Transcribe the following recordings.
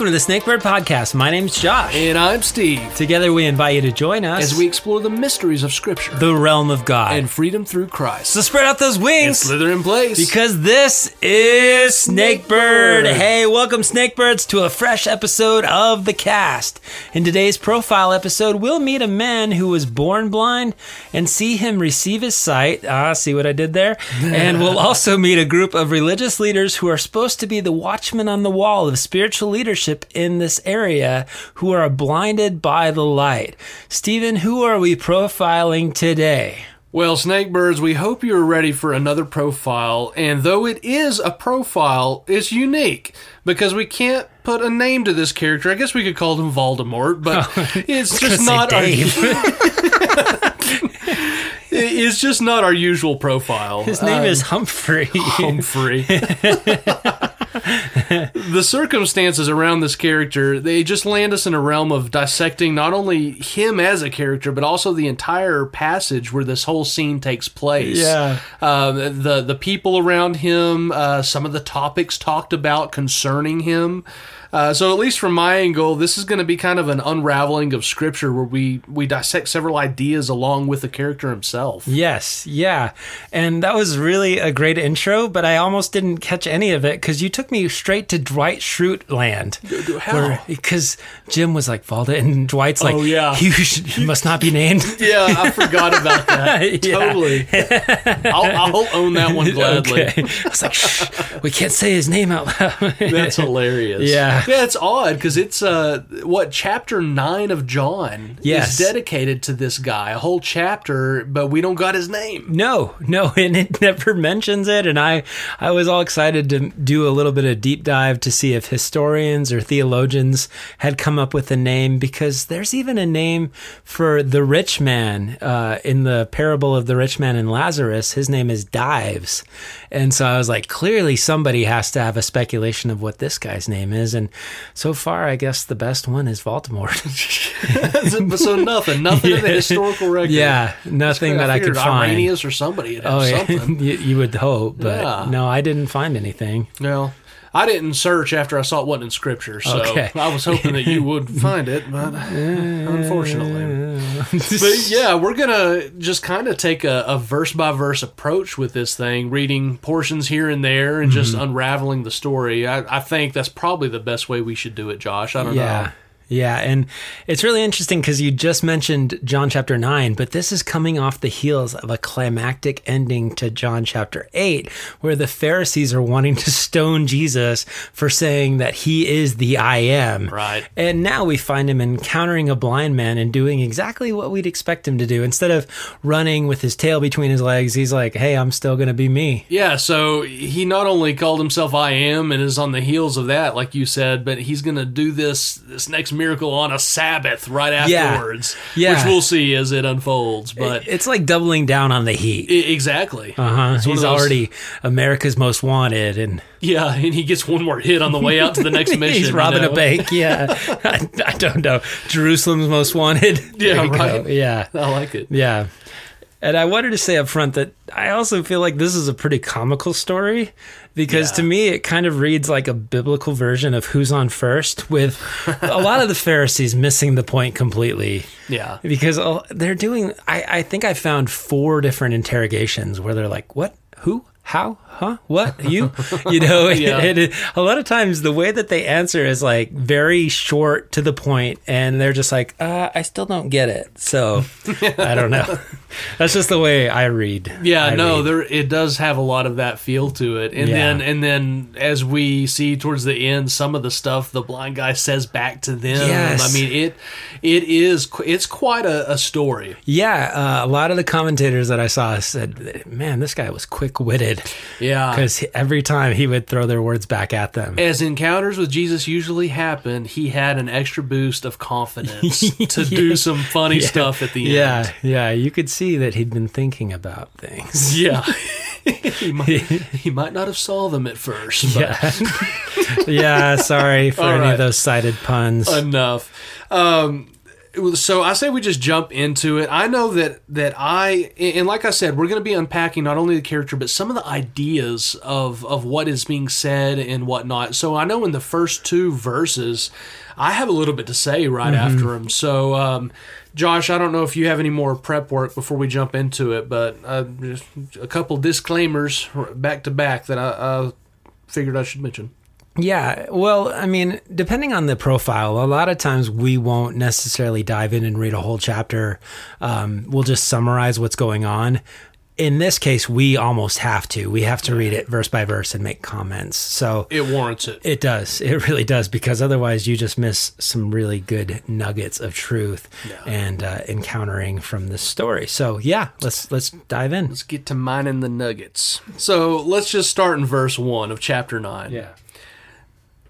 Welcome to the Snakebird Podcast. My name's Josh. And I'm Steve. Together we invite you to join us As we explore the mysteries of Scripture the realm of God. and freedom through Christ. so spread out those And wings slither in place. because this is Snakebird. Snakebird. Hey, welcome Snakebirds to a fresh episode of the cast. In today's profile episode, we'll meet a man who was born blind and see him receive his sight. Ah, see what I did there? and we'll also meet a group of religious leaders who are supposed to be the watchmen on the wall of spiritual leadership in this area who are blinded by the light. Stephen, who are we profiling today? well, Snakebirds, we hope you're ready for another profile. And though it is a profile, it's unique because we can't put a name to this character. I guess we could call him Voldemort, but it's just not our. It's just not our usual profile. His name Um, is Humphrey. Humphrey. the circumstances around this character, they just land us in a realm of dissecting not only him as a character, but also the entire passage where this whole scene takes place. Yeah. Um, the the people around him, uh, some of the topics talked about concerning him. Uh, so at least from my angle, this is going to be kind of an unraveling of scripture where we we dissect several ideas along with the character himself. Yes, yeah. And that was really a great intro, but I almost didn't catch any of it because you took me straight to Dwight Schrute land. Because Jim was like, Valda, and Dwight's like, Oh, yeah. you should, must not be named. Yeah, I forgot about that. Totally. I'll, I'll own that one gladly. okay. I was like, shh, we can't say his name out loud. That's hilarious. Yeah. Yeah, it's odd because it's uh what chapter nine of John Yes. is dedicated to this guy, a whole chapter, but we don't got his name. No, no, and it never mentions it. And I, I was all excited to do a little bit of deep dive to see if historians or theologians had come up with a name because there's even a name for the rich man uh, in the parable of the rich man and Lazarus. His name is Dives, and so I was like, clearly somebody has to have a speculation of what this guy's name is. And so far, I guess the best one is Baltimore. so nothing, nothing in the historical record. yeah, nothing that I, could find. Irenaeus or somebody Oh, yeah. you, you would hope, but Yeah. no, I didn't find anything. Well, I didn't search after I saw it wasn't in scripture, so Okay. I was hoping that you would find it, but unfortunately. But yeah, we're gonna just kind of take a, a verse by verse approach with this thing, reading portions here and there, and just Mm-hmm. unraveling the story. I, I think that's probably the best way we should do it, Josh. I don't yeah. know. Yeah, and it's really interesting because you just mentioned John chapter 9, but this is coming off the heels of a climactic ending to John chapter 8, where the Pharisees are wanting to stone Jesus for saying that he is the I am. Right. And now we find him encountering a blind man and doing exactly what we'd expect him to do. Instead of running with his tail between his legs, he's like, hey, I'm still going to be me. Yeah, so he not only called himself I am and is on the heels of that, like you said, but he's going to do this this next miracle on a Sabbath right afterwards, Yeah. which we'll see as it unfolds. But It's like doubling down on the heat. I- exactly, Uh huh. He's already America's most wanted, and yeah, and he gets one more hit on the way out to the next mission. he's you robbing know? a bank. Yeah, I, I don't know. Jerusalem's most wanted. Yeah, go. right. Yeah, I like it. yeah. And I wanted to say up front that I also feel like this is a pretty comical story because Yeah. to me it kind of reads like a biblical version of Who's on First, with a lot of the Pharisees missing the point completely. Yeah, because they're doing I, I think i found four different interrogations where they're like what who how huh what you you know Yeah. and it- a lot of times the way that they answer is like very short to the point and they're just like uh, i still don't get it so i don't know that's just the way i read yeah. I no, read. there it does have a lot of that feel to it, and Yeah. then and then as we see towards the end, some of the stuff the blind guy says back to them. Yes. I mean it. It is. It's quite a, a story. yeah uh, a lot of the commentators that i saw said man this guy was quick-witted Yeah. because every time he would throw their words back at them As encounters with Jesus usually happen, he had an extra boost of confidence to do some funny stuff at the end. Yeah, yeah, you could see that he'd been thinking about things. Yeah. he, might, he might not have saw them at first, but Yeah, yeah. Sorry for All any right. of those cited puns. enough. Um, so I say we just jump into it. I know that that I and like I said, we're going to be unpacking not only the character but some of the ideas of of what is being said and whatnot. So I know in the first two verses, I have a little bit to say right Mm-hmm. after them. So. um Josh, I don't know if you have any more prep work before we jump into it, but uh, just a couple disclaimers back to back that I, I figured I should mention. Yeah, well, I mean, depending on the profile, a lot of times we won't necessarily dive in and read a whole chapter. Um, we'll just summarize what's going on. In this case, we almost have to. We have to read it verse by verse and make comments. So It warrants it. it does. It really does because otherwise you just miss some really good nuggets of truth and uh, encountering from this story. So yeah, let's let's dive in. Let's get to mining the nuggets. So let's just start in verse 1 of chapter 9. Yeah.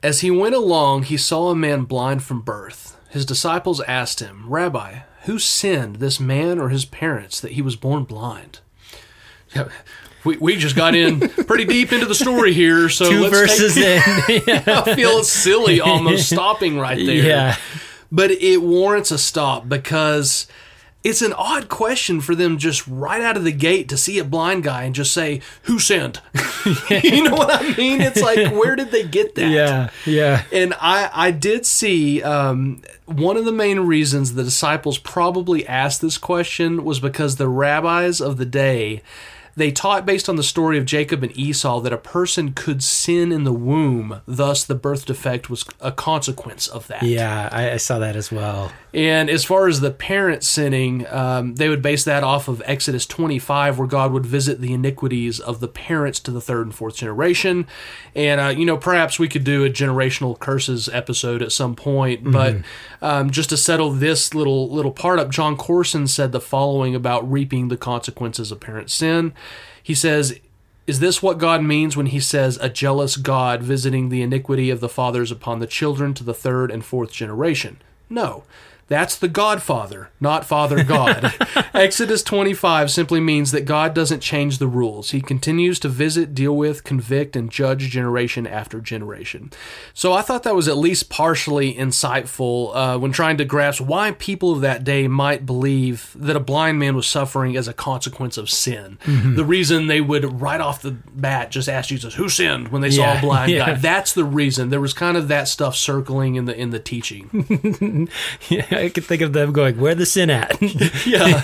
As he went along, he saw a man blind from birth. His disciples asked him, Rabbi, who sinned, this man or his parents, that he was born blind? We, we just got in pretty deep into the story here, so 2 let's verses take, in. I feel silly almost stopping right there. yeah. But it warrants a stop because it's an odd question for them just right out of the gate to see a blind guy and just say, Who sinned? you know what I mean? It's like, where did they get that? Yeah. Yeah. And I, I did see um, one of the main reasons the disciples probably asked this question was because the rabbis of the day they taught based on the story of Jacob and Esau that a person could sin in the womb, thus the birth defect was a consequence of that. Yeah, I, I saw that as well. And as far as the parent sinning, um, they would base that off of Exodus 25, where God would visit the iniquities of the parents to the third and fourth generation. And, uh, you know, perhaps we could do a generational curses episode at some point. But um, just to settle this little little part up, Jon Courson said the following about reaping the consequences of parent sin. He says, is this what God means when he says a jealous God visiting the iniquity of the fathers upon the children to the third and fourth generation? No. That's the Godfather, not Father God. Exodus 25 simply means that God doesn't change the rules. He continues to visit, deal with, convict, and judge generation after generation. So I thought that was at least partially insightful uh, when trying to grasp why people of that day might believe that a blind man was suffering as a consequence of sin. The reason they would right off the bat just ask Jesus, "Who sinned?" when they saw a blind yeah. guy. That's the reason. There was kind of that stuff circling in the in the teaching. Yeah, I could think of them going, "Where the sin at?" Yeah,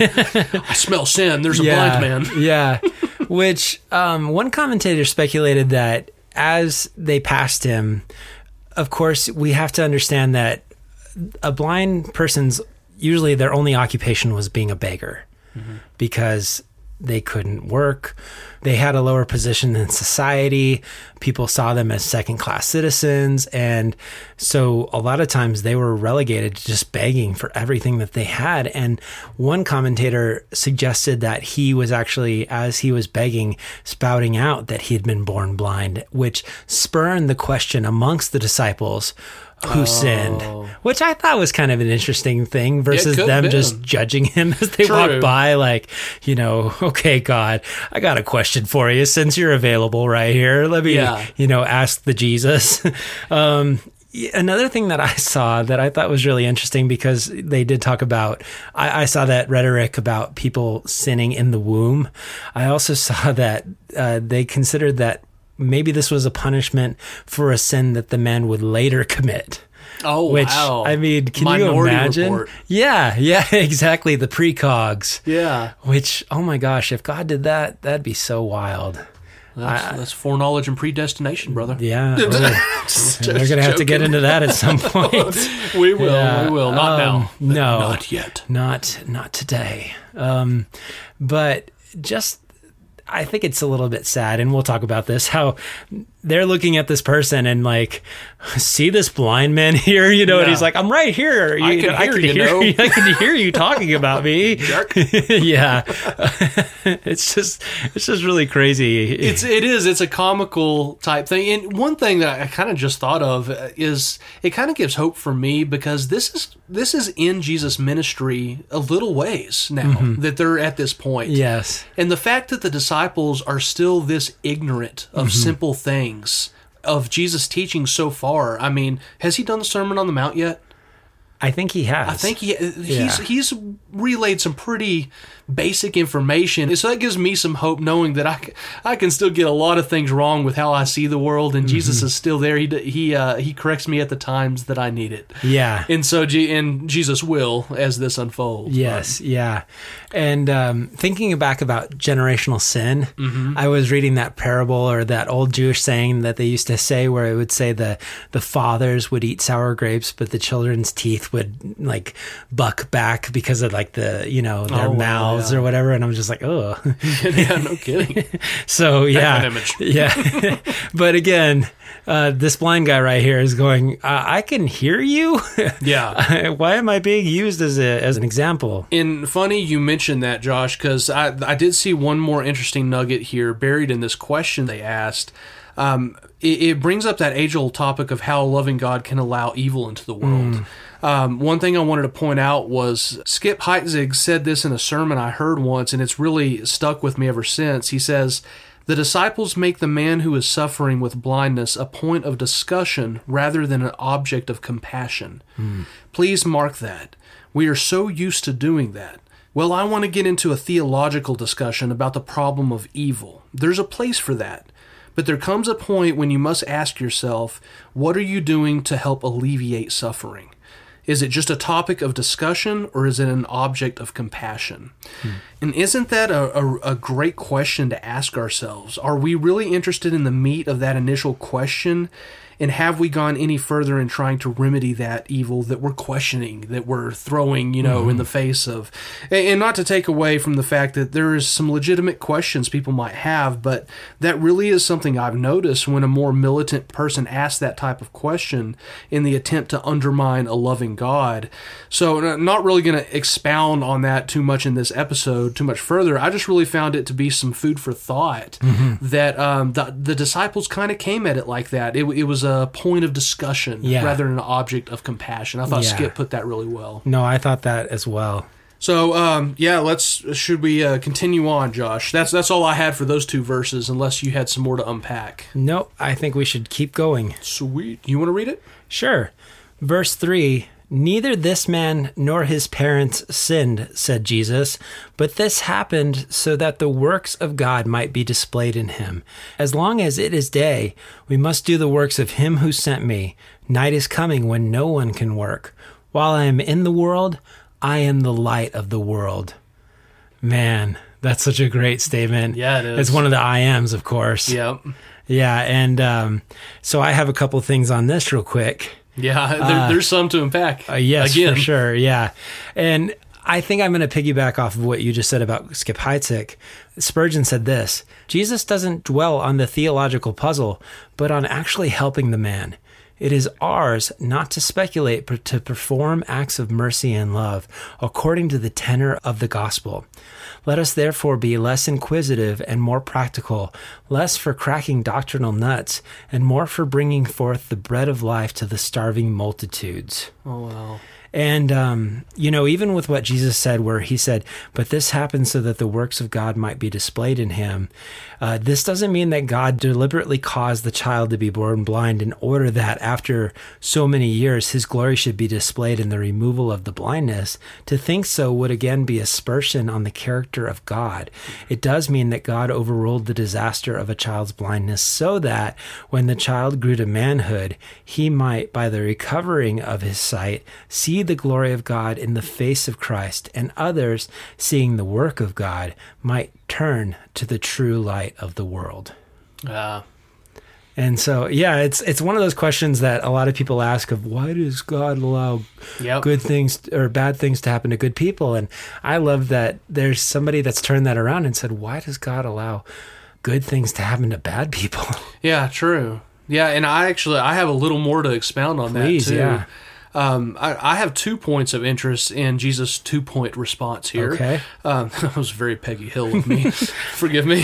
I smell sin. There's a yeah, blind man. yeah. Which um, one commentator speculated that as they passed him, of course, we have to understand that a blind person's usually their only occupation was being a beggar because they couldn't work. They had a lower position in society. People saw them as second class citizens. And so a lot of times they were relegated to just begging for everything that they had. And one commentator suggested that he was actually, as he was begging, spouting out that he had been born blind, which spurned the question amongst the disciples who sinned, which I thought was kind of an interesting thing versus them just judging him as they True. walk by, like, you know, okay, God, I got a question for you since you're available right here. Let me, Yeah. you know, ask the Jesus. um, Another thing that I saw that I thought was really interesting because they did talk about, I, I saw that rhetoric about people sinning in the womb. I also saw that uh, they considered that maybe this was a punishment for a sin that the man would later commit. Oh Which wow! I mean, can Minority you imagine? Report. Yeah, yeah, exactly. The precogs. Yeah, Which, oh my gosh, if God did that, that'd be so wild. that's, that's foreknowledge and predestination, brother. Yeah, Just we're gonna have to get into that at some point. We will. Yeah, We will. Not um, now. no. Not yet. not not today. Um, but just I think it's a little bit sad, and we'll talk about this. How they're looking at this person and like, see this blind man here, you know, and he's like, "I'm right here. I can hear you, know." I can hear you talking about me." Yeah, it's just it's just really crazy. It's it is it's a comical type thing. And one thing that I kind of just thought of uh, is it kind of gives hope for me because this is this is in Jesus' ministry a little ways now Mm-hmm. that they're at this point. yes, And the fact that the disciples are still this ignorant of Mm-hmm. simple things of Jesus' teaching so far. I mean, has he done the Sermon on the Mount yet? I think he has. I think he he's Yeah. he's relayed some pretty basic information, so that gives me some hope, knowing that I, I can still get a lot of things wrong with how I see the world, and Jesus is still there. He he uh, he corrects me at the times that I need it, Yeah. and so and Jesus will as this unfolds. Yes, yeah. And um, thinking back about generational sin, I was reading that parable or that old Jewish saying that they used to say where it would say the the fathers would eat sour grapes, but the children's teeth would like buck back because of like the you know their Oh, wow, mouths yeah. or whatever. And I'm just like, oh, yeah, no kidding. so yeah, yeah. but again, uh, this blind guy right here is going. Uh, I can hear you. Yeah. Why am I being used as a as an example? And funny you mentioned that, Josh, because I, I did see one more interesting nugget here buried in this question they asked. Um, it, it brings up that age old topic of how loving God can allow evil into the world. Um, one thing I wanted to point out was Skip Heitzig said this in a sermon I heard once, and it's really stuck with me ever since. He says, the disciples make the man who is suffering with blindness a point of discussion rather than an object of compassion. Please mark that. We are so used to doing that. Well, I want to get into a theological discussion about the problem of evil. There's a place for that. But there comes a point when you must ask yourself, what are you doing to help alleviate suffering? Is it just a topic of discussion or is it an object of compassion? Hmm. And isn't that a, a, a great question to ask ourselves? Are we really interested in the meat of that initial question? And have we gone any further in trying to remedy that evil that we're questioning, that we're throwing, you know, in the face of? And not to take away from the fact that there is some legitimate questions people might have, but that really is something I've noticed when a more militant person asks that type of question in the attempt to undermine a loving God. So, not really going to expound on that too much in this episode, too much further. I just really found it to be some food for thought that um, the, the disciples kind of came at it like that. It, it was a point of discussion Yeah. rather than an object of compassion. I thought Yeah. Skip put that really well. No, I thought that as well. So, um, yeah, let's should we uh, continue on, Josh? That's that's all I had for those two verses, unless you had some more to unpack. Nope, I think we should keep going. Sweet. You want to read it? Sure. Verse 3 Neither this man nor his parents sinned, said Jesus, but this happened so that the works of God might be displayed in him. As long as it is day, we must do the works of him who sent me. Night is coming when no one can work. While I am in the world, I am the light of the world. Man, that's such a great statement. Yeah, it is. It's one of the I ams, of course. Yep. Yeah, and um, so I have a couple things on this real quick. Yeah, there, there's some to unpack. Uh, yes, Again. for sure. Yeah. And I think I'm going to piggyback off of what you just said about Skip Heitzig. Spurgeon said this Jesus doesn't dwell on the theological puzzle, but on actually helping the man. It is ours not to speculate, but to perform acts of mercy and love according to the tenor of the gospel. Let us therefore be less inquisitive and more practical, less for cracking doctrinal nuts, and more for bringing forth the bread of life to the starving multitudes. Oh wow. And, um, you know, even with what Jesus said, where he said, But this happened so that the works of God might be displayed in him, uh, this doesn't mean that God deliberately caused the child to be born blind in order that after so many years his glory should be displayed in the removal of the blindness. To think so would again be aspersion on the character of God. It does mean that God overruled the disaster of a child's blindness so that when the child grew to manhood, he might, by the recovering of his sight, see the glory of God in the face of Christ, and others, seeing the work of God, might turn to the true light of the world. Uh, And so, yeah, it's it's one of those questions that a lot of people ask of why does God allow Yep. good things or bad things to happen to good people? And I love that there's somebody that's turned that around and said, why does God allow good things to happen to bad people? yeah, true. Yeah, and I actually I have a little more to expound on Please, that too. yeah. Um, I, I have two points of interest in Jesus' two point response here. Okay. Um, that was very Peggy Hill of me. Forgive me.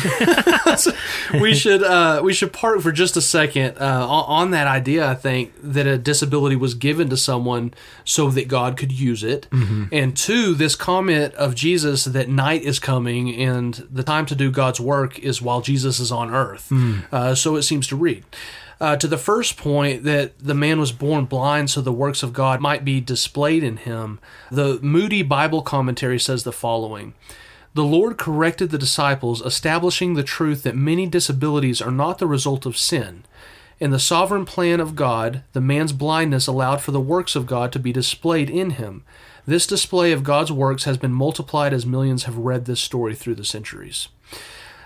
we should uh, we should park for just a second uh, on, on that idea. I think that a disability was given to someone so that God could use it, and two, this comment of Jesus that night is coming and the time to do God's work is while Jesus is on earth. Uh, so it seems to read. Uh, to the first point that the man was born blind so the works of God might be displayed in him, the Moody Bible commentary says the following. The Lord corrected the disciples, establishing the truth that many disabilities are not the result of sin. In the sovereign plan of God, the man's blindness allowed for the works of God to be displayed in him. This display of God's works has been multiplied as millions have read this story through the centuries.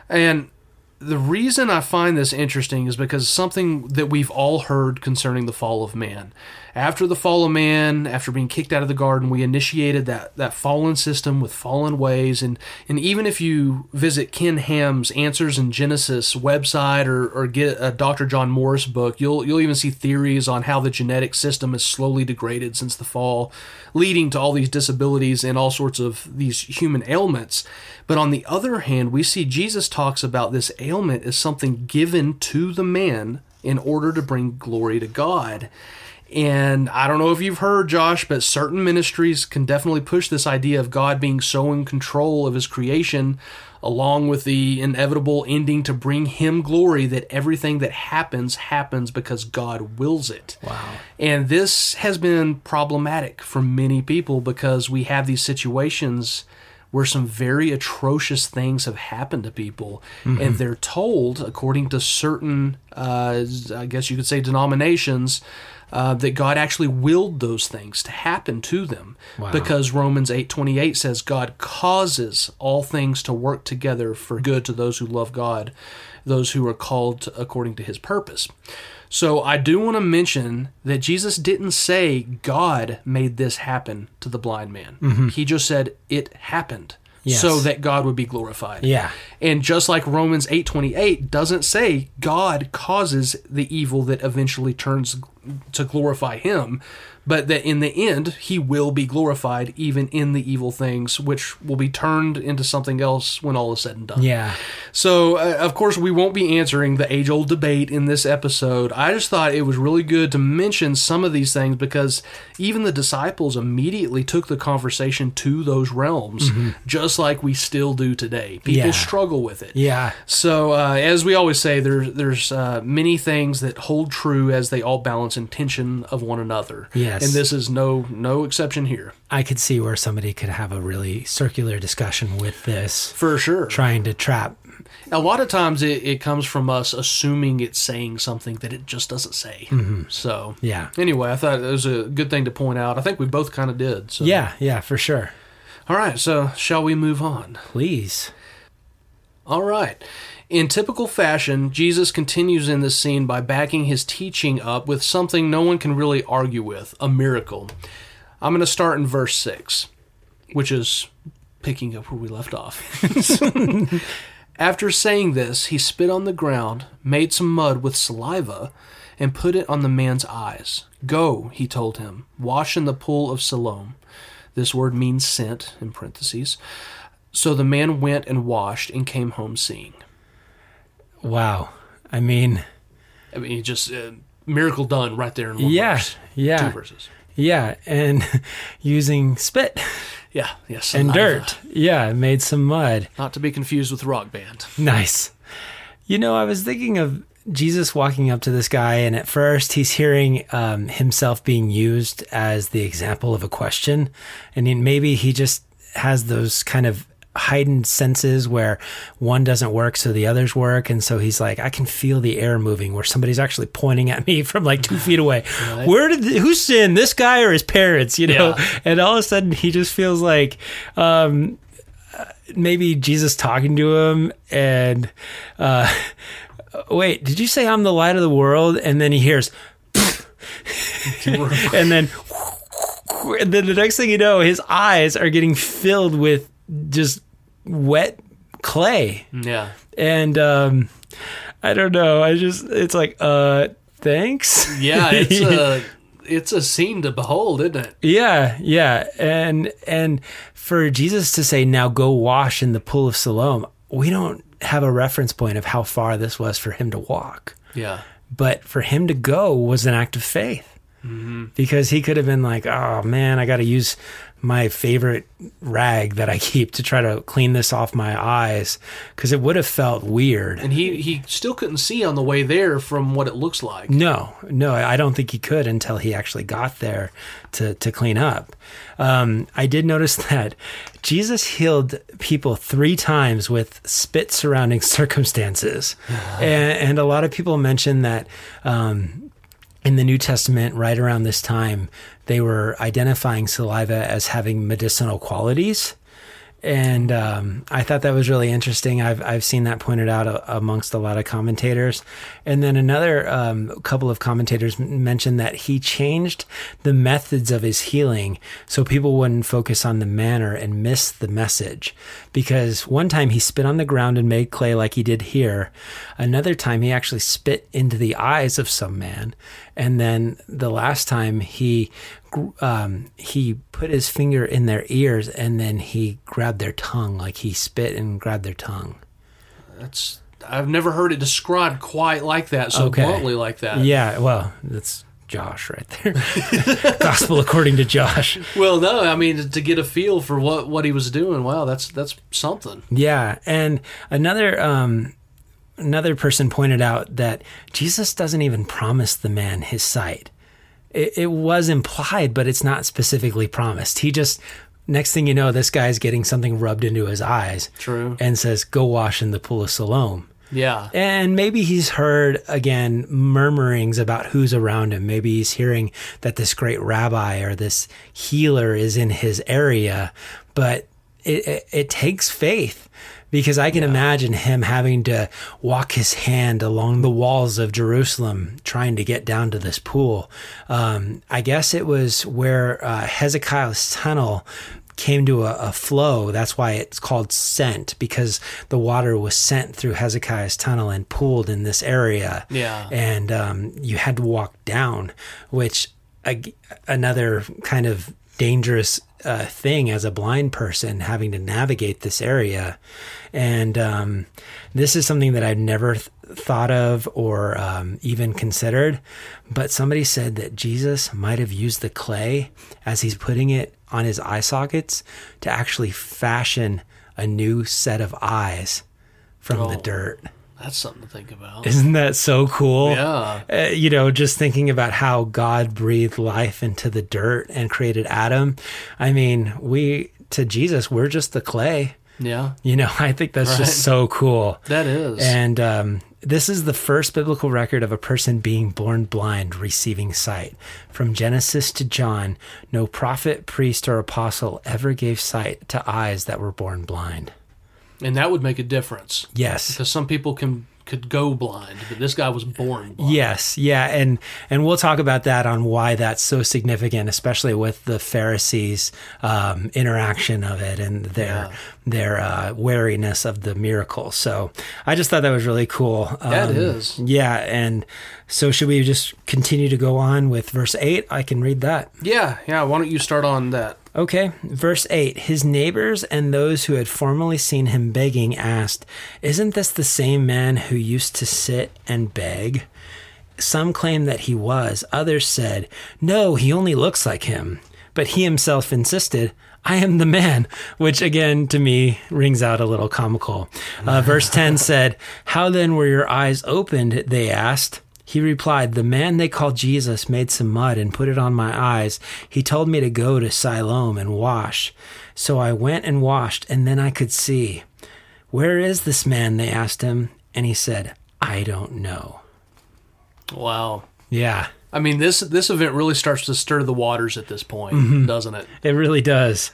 And the reason I find this interesting is because something that we've all heard concerning the fall of man. After the fall of man, after being kicked out of the garden, we initiated that, that fallen system with fallen ways. And, and even if you visit Ken Ham's Answers in Genesis website or, or get a Dr. John Morris book, you'll, you'll even see theories on how the genetic system has slowly degraded since the fall, leading to all these disabilities and all sorts of these human ailments. But on the other hand, we see Jesus talks about this ailment as something given to the man in order to bring glory to God. And I don't know if you've heard, Josh, but certain ministries can definitely push this idea of God being so in control of his creation, along with the inevitable ending to bring him glory that everything that happens happens because God wills it. Wow. And this has been problematic for many people because we have these situations where some very atrocious things have happened to people, and they're told, according to certain, uh, I guess you could say, denominations, uh, that God actually willed those things to happen to them, Wow. because Romans eight twenty eight says God causes all things to work together for good to those who love God, those who are called according to His purpose. So I do want to mention that Jesus didn't say God made this happen to the blind man. He just said it happened Yes. so that God would be glorified. Yeah. And just like Romans 8:28 doesn't say God causes the evil that eventually turns to glorify him, but that in the end he will be glorified even in the evil things which will be turned into something else when all is said and done. Yeah. So, uh, of course, we won't be answering the age old debate in this episode. I just thought it was really good to mention some of these things because even the disciples immediately took the conversation to those realms, just like we still do today. People Yeah. struggle with it. Yeah. So, uh, as we always say, there, there's uh, many things that hold true as they all balance in tension of one another. Yes. And this is no no exception here. I could see where somebody could have a really circular discussion with this, For sure. trying to trap. a lot of times it, it comes from us assuming it's saying something that it just doesn't say. Mm-hmm. So Yeah. Anyway, I thought it was a good thing to point out. I think we both kind of did. So. Yeah. Yeah, for sure. All right. So shall we move on? Please. All right. In typical fashion, Jesus continues in this scene by backing his teaching up with something no one can really argue with a miracle. I'm going to start in verse 6, which is picking up where we left off. After saying this, he spit on the ground, made some mud with saliva, and put it on the man's eyes. Go, he told him, wash in the pool of Siloam. This word means sent, in parentheses. So the man went and washed and came home seeing. Wow. I mean, I mean, just uh, miracle done right there in one yeah. verse, Yeah. two verses. Yeah. And using spit Yeah, yes, and saliva. dirt. Yeah. Made some mud. Not to be confused with rock band. Nice. You know, I was thinking of Jesus walking up to this guy, and at first he's hearing um, himself being used as the example of a question. And maybe he just has those kind of heightened senses where one doesn't work, so the others work. And so he's like, I can feel the air moving where somebody's actually pointing at me from like two feet away. Where did, who sinned, this guy or his parents, you know? Yeah. And all of a sudden he just feels like, um, maybe Jesus talking to him and uh wait, did you say I'm the light of the world? And then he hears and then and then the next thing you know, his eyes are getting filled with just wet clay. Yeah, And um I don't know. I just it's like uh thanks. yeah, it's a it's a scene to behold, isn't it? Yeah, yeah. And and for Jesus to say now go wash in the pool of Siloam, we don't have a reference point of how far this was for him to walk. Yeah, But for him to go was an act of faith. because he could have been like, "Oh man, I got to use my favorite rag that I keep to try to clean this off my eyes," because it would have felt weird. And he he still couldn't see on the way there from what it looks like. No, no, I don't think he could until he actually got there to, to clean up. Um, I did notice that Jesus healed people three times with spit surrounding circumstances. and, and a lot of people mention that um, in the New Testament, right around this time, they were identifying saliva as having medicinal qualities and um, I thought that was really interesting. I've I've seen that pointed out a, amongst a lot of commentators, and then another um, couple of commentators mentioned that he changed the methods of his healing so people wouldn't focus on the manner and miss the message. Because one time he spit on the ground and made clay like he did here, another time he actually spit into the eyes of some man, and then the last time he um, he put his finger in their ears and then he grabbed their tongue, like he spit and grabbed their tongue. That's I've never heard it described quite like that, so Okay. bluntly like that. Yeah, well, that's Josh right there. Gospel according to Josh. Well, no, I mean to get a feel for what what he was doing. Wow, that's that's something. Yeah, and another um, another person pointed out that Jesus doesn't even promise the man his sight. It, it was implied, but it's not specifically promised. He just next thing you know, this guy's getting something rubbed into his eyes. True. And says, "Go wash in the pool of Siloam." Yeah. And maybe he's heard again murmurings about who's around him. Maybe he's hearing that this great rabbi or this healer is in his area, but it, it, it takes faith because I can imagine him having to walk his hand along the walls of Jerusalem trying to get down to this pool. Um, I guess it was where uh, Hezekiah's tunnel came to a, a flow. That's why it's called sent because the water was sent through Hezekiah's tunnel and pooled in this area. Yeah. And um, you had to walk down, which another kind of dangerous uh, thing as a blind person having to navigate this area. And um, this is something that I've never th- thought of or um, even considered. But somebody said that Jesus might have used the clay as he's putting it on his eye sockets to actually fashion a new set of eyes from the Oh. dirt. That's something to think about. Isn't that so cool? Yeah. Uh, you know, just thinking about how God breathed life into the dirt and created Adam. I mean, we, to Jesus, we're just the clay. Yeah. You know, I think that's Right. just so cool. That is. And um, this is the first biblical record of a person being born blind receiving sight. From Genesis to John, no prophet, priest, or apostle ever gave sight to eyes that were born blind. And that would make a difference Yes. because some people can could go blind, but this guy was born blind. Yes, yeah, and and we'll talk about that on why that's so significant, especially with the Pharisees' um, interaction of it and their Yeah. their uh, wariness of the miracle. So I just thought that was really cool. That Um, is. yeah, and so should we just continue to go on with verse eight? I can read that. Yeah, yeah. Why don't you start on that? Okay, verse 8. His neighbors and those who had formerly seen him begging asked, Isn't this the same man who used to sit and beg? Some claimed that he was. Others said, No, he only looks like him. But he himself insisted, I am the man, which again to me rings out a little comical. Uh, verse 10 said, How then were your eyes opened? They asked. He replied, The man they call Jesus made some mud and put it on my eyes. He told me to go to Siloam and wash. So I went and washed, and then I could see. Where is this man? They asked him. And he said, I don't know. Wow. Yeah, I mean this this event really starts to stir the waters at this point, Mm-hmm. doesn't it? it really does.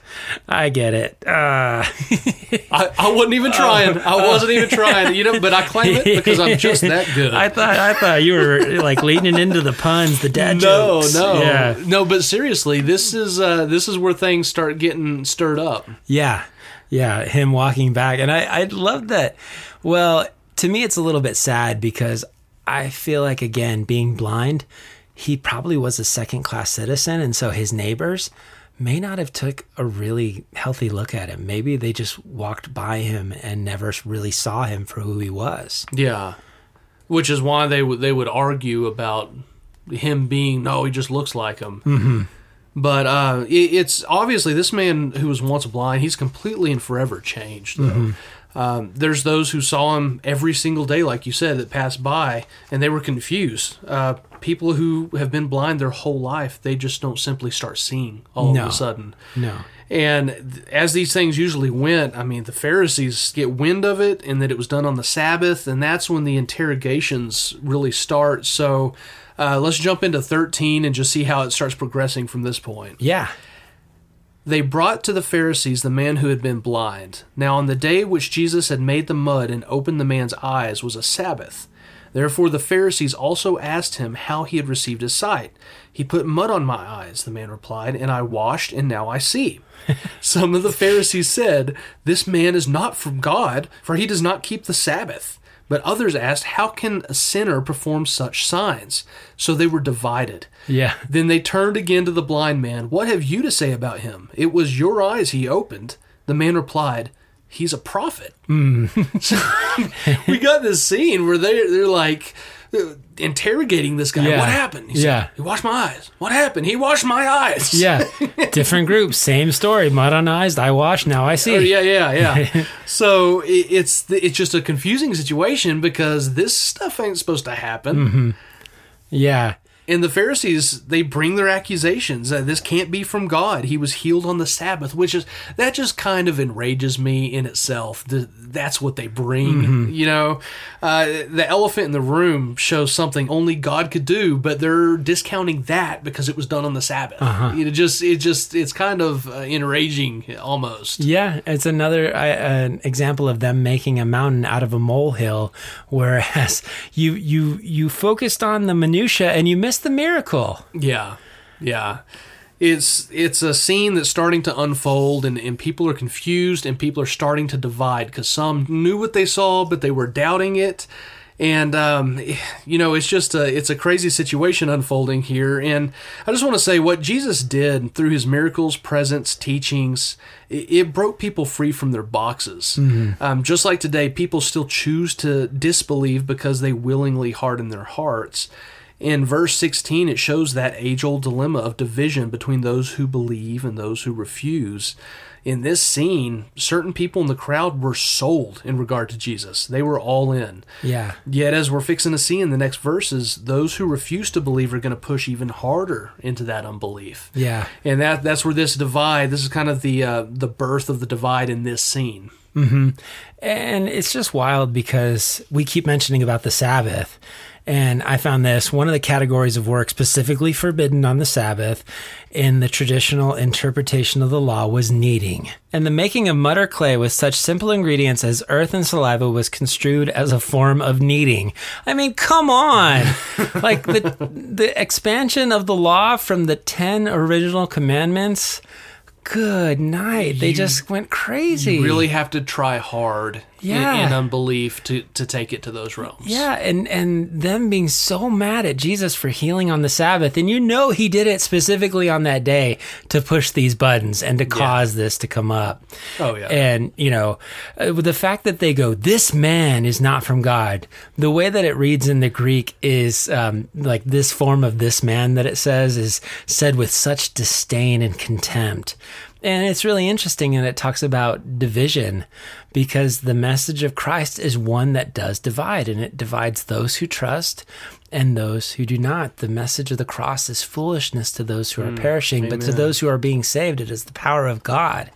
I get it. Uh, I, I wasn't even trying. I wasn't even trying. You know, but I claim it because I'm just that good. I thought I thought you were like leaning into the puns, the dad no, jokes. no, Yeah. no. But seriously, this is uh, this is where things start getting stirred up. Yeah. Yeah. Him walking back. And I, I love that. Well, to me, it's a little bit sad because I feel like, again, being blind, he probably was a second class citizen. And so his neighbors may not have took a really healthy look at him. Maybe they just walked by him and never really saw him for who he was. Yeah, which is why they would they would argue about him being no, he just looks like him. Mm-hmm. But uh, it, it's obviously this man who was once blind, he's completely and forever changed. Though. Mm-hmm. Um, there's those who saw him every single day, like you said, that passed by, and they were confused. Uh, people who have been blind their whole life, they just don't simply start seeing all No. of a sudden. No. And as these things usually went, I mean, the Pharisees get wind of it and that it was done on the Sabbath, and that's when the interrogations really start. So uh, let's jump into 13 and just see how it starts progressing from this point. Yeah. They brought to the Pharisees the man who had been blind. Now, on the day which Jesus had made the mud and opened the man's eyes was a Sabbath. Therefore, the Pharisees also asked him how he had received his sight. He put mud on my eyes, the man replied, and I washed, and now I see. Some of the Pharisees said, This man is not from God, for he does not keep the Sabbath. But others asked, How can a sinner perform such signs? So they were divided. Yeah. Then they turned again to the blind man. What have you to say about him? It was your eyes he opened. The man replied, He's a prophet. So we got this scene where they they're like uh, interrogating this guy. Yeah. What happened? He Yeah. said, he washed my eyes. What happened? He washed my eyes. Yeah. Different groups, same story. Mud on eyes, I wash, now I see. Oh, yeah, yeah, yeah. so it, it's it's just a confusing situation because this stuff ain't supposed to happen. Mm-hmm. Yeah. And the Pharisees, they bring their accusations that this can't be from God. He was healed on the Sabbath, which is that just kind of enrages me in itself. The, that's what they bring, you know. Uh, the elephant in the room shows something only God could do, but they're discounting that because it was done on the Sabbath. It just, it just, it's kind of uh, enraging almost. Yeah, it's another an example of them making a mountain out of a molehill, whereas you you you focused on the minutia and you missed the miracle. Yeah, yeah. It's it's a scene that's starting to unfold, and, and people are confused, and people are starting to divide because some knew what they saw, but they were doubting it, and um, you know it's just a it's a crazy situation unfolding here. And I just want to say what Jesus did through his miracles, presence, teachings, it, it broke people free from their boxes. Um, just like today, people still choose to disbelieve because they willingly harden their hearts. In verse 16, it shows that age old dilemma of division between those who believe and those who refuse. In this scene, certain people in the crowd were sold in regard to Jesus. They were all in. Yeah. Yet, as we're fixing to see in the next verses, those who refuse to believe are going to push even harder into that unbelief. Yeah. And that that's where this divide, this is kind of the uh, the birth of the divide in this scene. Mm-hmm. And it's just wild because we keep mentioning about the Sabbath. And I found this one of the categories of work specifically forbidden on the Sabbath in the traditional interpretation of the law was kneading. And the making of mud or clay with such simple ingredients as earth and saliva was construed as a form of kneading. I mean, come on. like the the expansion of the law from the 10 original commandments. Good night. They just went crazy. You really have to try hard Yeah. in, unbelief to, to take it to those realms. Yeah, and and them being so mad at Jesus for healing on the Sabbath, and you know he did it specifically on that day to push these buttons and to cause this to come up. Oh, yeah. And you know, uh, the fact that they go, "This man is not from God." The way that it reads in the Greek is um, like this form of "this man" that it says is said with such disdain and contempt. And it's really interesting, and it talks about division because the message of Christ is one that does divide, and it divides those who trust and those who do not. The message of the cross is foolishness to those who are perishing, but to those who are being saved, it is the power of God.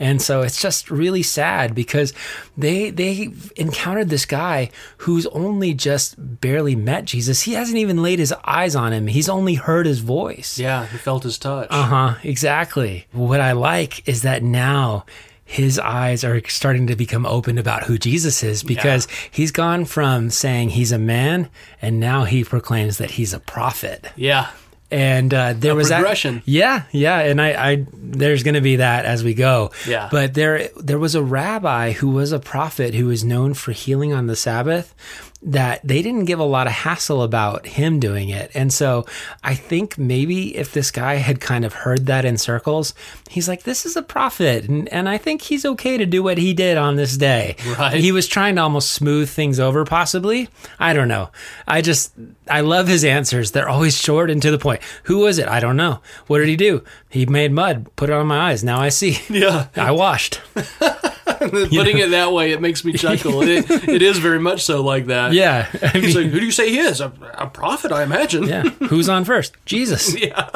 And so it's just really sad because they they encountered this guy who's only just barely met Jesus. He hasn't even laid his eyes on him. He's only heard his voice. Yeah, he felt his touch. Uh huh. Exactly. What I like is that now his eyes are starting to become open about who Jesus is because he's gone from saying he's a man and now he proclaims that he's a prophet. yeah. And uh, there was that- progression. yeah, yeah, and I, I there's going to be that as we go. Yeah. But there there was a rabbi who was a prophet who was known for healing on the Sabbath, that they didn't give a lot of hassle about him doing it. And so I think maybe if this guy had kind of heard that in circles, he's like, this is a prophet. And, and I think he's okay to do what he did on this day. Right. He was trying to almost smooth things over, possibly. I don't know. I just, I love his answers. They're always short and to the point. Who was it? I don't know. What did he do? He made mud, put it on my eyes. Now I see. Yeah. I washed. Putting it that way, it makes me chuckle. it, it is very much so like that. Yeah. I mean, like, who do you say he is? A, a prophet, I imagine. yeah. Who's on first? Jesus. yeah.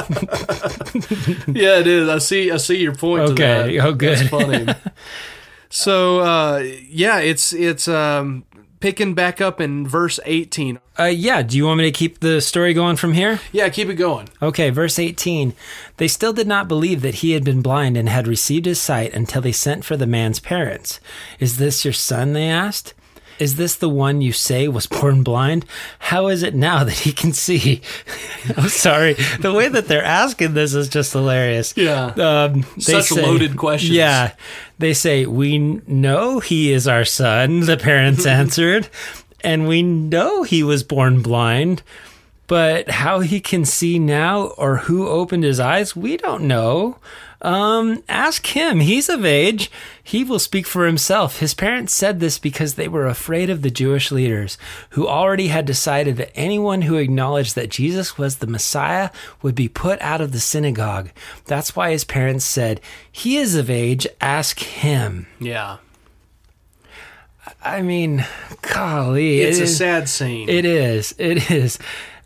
Yeah, it is. I see. I see your point. to Okay. that. Oh, good. That's funny. so, uh, yeah, it's it's um, picking back up in verse eighteen. Uh, yeah. Do you want me to keep the story going from here? Yeah, keep it going. Okay, verse 18. They still did not believe that he had been blind and had received his sight until they sent for the man's parents. Is this your son? They asked. Is this the one you say was born blind? How is it now that he can see? I'm sorry. The way that they're asking this is just hilarious. Yeah. Um, Such loaded questions. Yeah. They say, We know he is our son, the parents answered, and we know he was born blind. But how he can see now or who opened his eyes, we don't know. Um, ask him. He's of age. He will speak for himself. His parents said this because they were afraid of the Jewish leaders, who already had decided that anyone who acknowledged that Jesus was the Messiah would be put out of the synagogue. That's why his parents said, He is of age. Ask him. Yeah, I mean, golly. it's it a sad scene. It is. It is.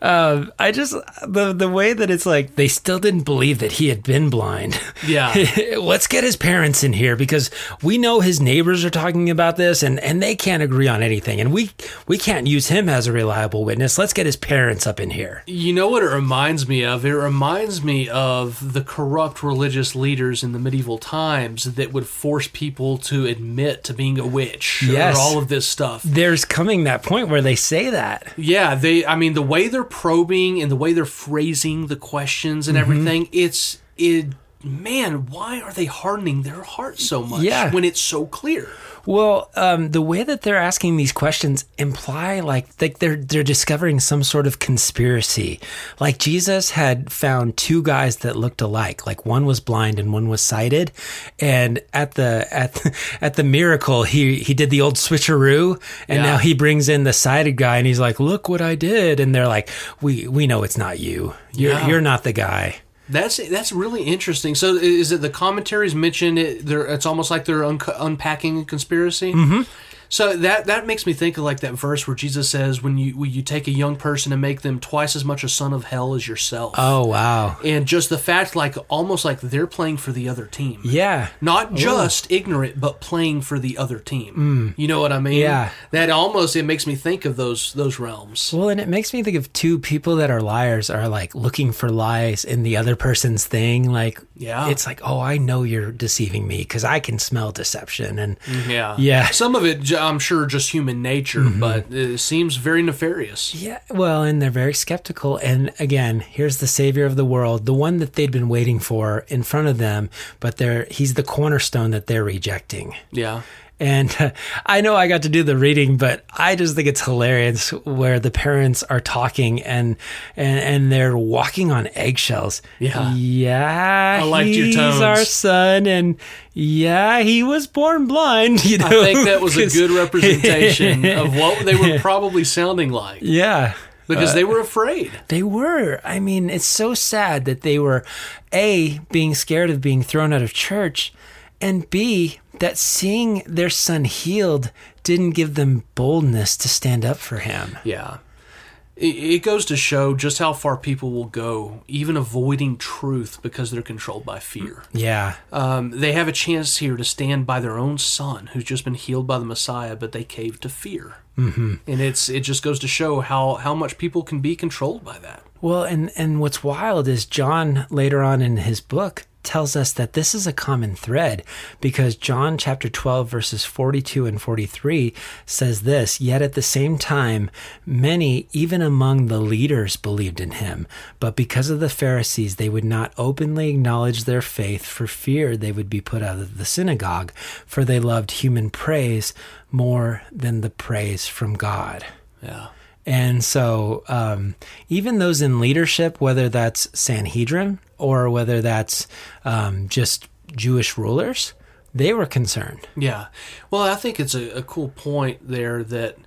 Um, I just the the way that it's like they still didn't believe that he had been blind. Yeah. Let's get his parents in here because we know his neighbors are talking about this and and they can't agree on anything and we we can't use him as a reliable witness. Let's get his parents up in here. You know what it reminds me of? It reminds me of the corrupt religious leaders in the medieval times that would force people to admit to being a witch Yes. or all of this stuff. There's coming that point where they say that. Yeah, they I mean the way they're probing and the way they're phrasing the questions Mm-hmm. and everything, it's it man, why are they hardening their heart so much Yeah. when it's so clear? Well, um, the way that they're asking these questions imply like like they're they're discovering some sort of conspiracy. Like Jesus had found two guys that looked alike. Like one was blind and one was sighted. And at the at the, at the miracle, he he did the old switcheroo, and Yeah. now he brings in the sighted guy, and he's like, "Look what I did!" And they're like, "We we know it's not you. You're Yeah. you're not the guy." That's that's really interesting. So is it the commentaries mention it? It's almost like they're unco- unpacking a conspiracy. Mm-hmm. So that that makes me think of like that verse where Jesus says, "When you when you take a young person and make them twice as much a son of hell as yourself," Oh wow, and just the fact, like almost like they're playing for the other team. yeah. Not just ignorant, but playing for the other team. Mm. You know what I mean? Yeah. That almost it makes me think of those those realms. Well, and it makes me think of two people that are liars are like looking for lies in the other person's thing. Like, Yeah. it's like, oh, I know you're deceiving me because I can smell deception. And mm, Yeah. Yeah. Some of it, j- I'm sure, just human nature, mm-hmm. but it seems very nefarious. yeah, well, and they're very skeptical. And again, here's the savior of the world, the one that they'd been waiting for in front of them, but they're he's the cornerstone that they're rejecting. Yeah. And uh, I know I got to do the reading, but I just think it's hilarious where the parents are talking and and and they're walking on eggshells. Yeah. yeah. I liked your he's tones. our son, and yeah, he was born blind. You know, I think that was a good representation of what they were probably sounding like Yeah. because they were afraid. They were. I mean, it's so sad that they were A, being scared of being thrown out of church, and B, that seeing their son healed didn't give them boldness to stand up for him. Yeah. It, goes to show just how far people will go, even avoiding truth because they're controlled by fear. Yeah. Um, they have a chance here to stand by their own son who's just been healed by the Messiah, but they caved to fear. Mm-hmm. And it's it just goes to show how, how much people can be controlled by that. Well, and and what's wild is John later on in his book tells us that this is a common thread because John chapter 12 verses 42 and 43 says this, yet at the same time many even among the leaders believed in him, but because of the Pharisees they would not openly acknowledge their faith for fear they would be put out of the synagogue, for they loved human praise more than the praise from God. Yeah. And so, um, even those in leadership, whether that's Sanhedrin or whether that's um, just Jewish rulers, they were concerned. Yeah. Well, I think it's a, a cool point there that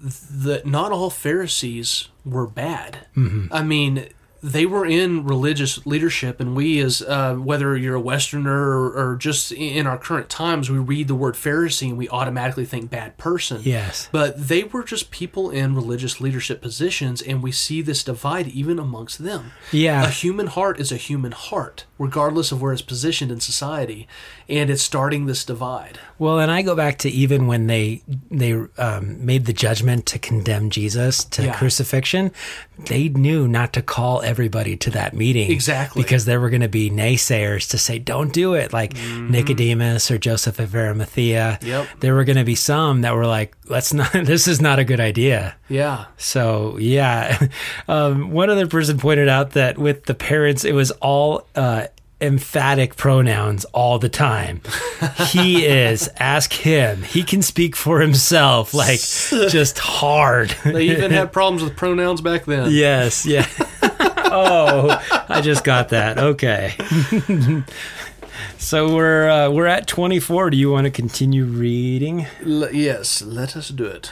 that not all Pharisees were bad. Mm-hmm. I mean, they were in religious leadership, and we, as uh, whether you're a Westerner or, or, just in our current times, we read the word Pharisee and we automatically think bad person. Yes. But they were just people in religious leadership positions, and we see this divide even amongst them. Yeah. A human heart is a human heart, regardless of where it's positioned in society, and it's starting this divide. Well, and I go back to even when they they um, made the judgment to condemn Jesus to Yeah. crucifixion, they knew not to call everybody to that meeting Exactly. because there were going to be naysayers to say don't do it, like Nicodemus or Joseph of Arimathea. Mm-hmm. Yep. There were going to be some that were like, let's not. This is not a good idea. Yeah. So yeah, um, one other person pointed out that with the parents, it was all uh, emphatic pronouns all the time. he is. Ask him. He can speak for himself. Like just hard. They even had problems with pronouns back then. yes. Yeah. oh, I just got that. Okay. so we're uh, we're at twenty four. Do you want to continue reading? L- yes, let us do it.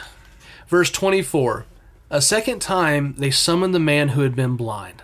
Verse 24 A second time they summoned the man who had been blind.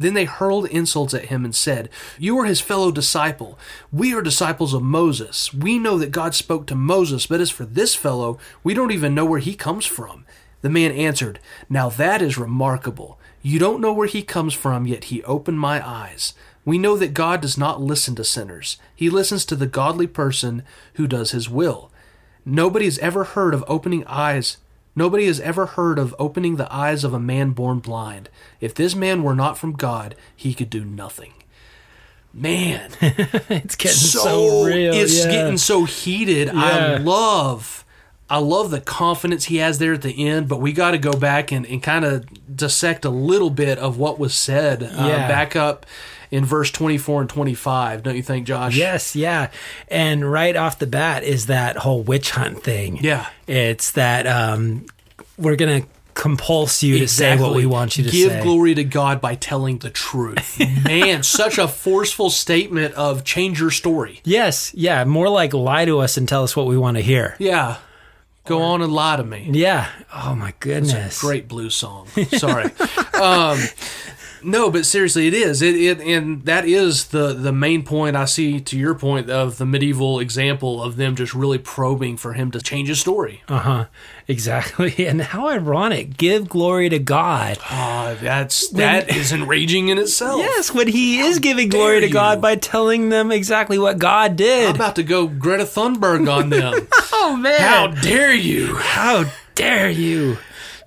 Then they hurled insults at him and said, You are his fellow disciple. We are disciples of Moses. We know that God spoke to Moses, but as for this fellow, we don't even know where he comes from. The man answered, Now that is remarkable. You don't know where he comes from, yet he opened my eyes. We know that God does not listen to sinners. He listens to the godly person who does his will. Nobody has ever heard of opening eyes. Nobody has ever heard of opening the eyes of a man born blind. If this man were not from God, he could do nothing. Man, It's getting so, real. it's yeah. getting so heated. I love I love the confidence he has there at the end, but we got to go back and, and kind of dissect a little bit of what was said. Uh, Yeah. back up in verse 24 and 25, don't you think, Josh? Yes, yeah. And right off the bat is that whole witch hunt thing. Yeah. It's that um, we're going to compulse you to say what we want you to Give say. Give glory to God by telling the truth. Man, such a forceful statement of change your story. Yes, yeah. More like lie to us and tell us what we want to hear. Yeah. Go on and lie to me. Yeah. Oh, my goodness. Great blues song. Sorry. um, no, but seriously, it is. It, it and that is the the main point I see. To your point of the medieval example of them just really probing for him to change his story. Uh huh. Exactly. And how ironic. Give glory to God. Ah, that's that is enraging in itself. Yes, when he is giving glory to God you. by telling them exactly what God did. I'm about to go Greta Thunberg on them. oh, man. How dare you? How dare you?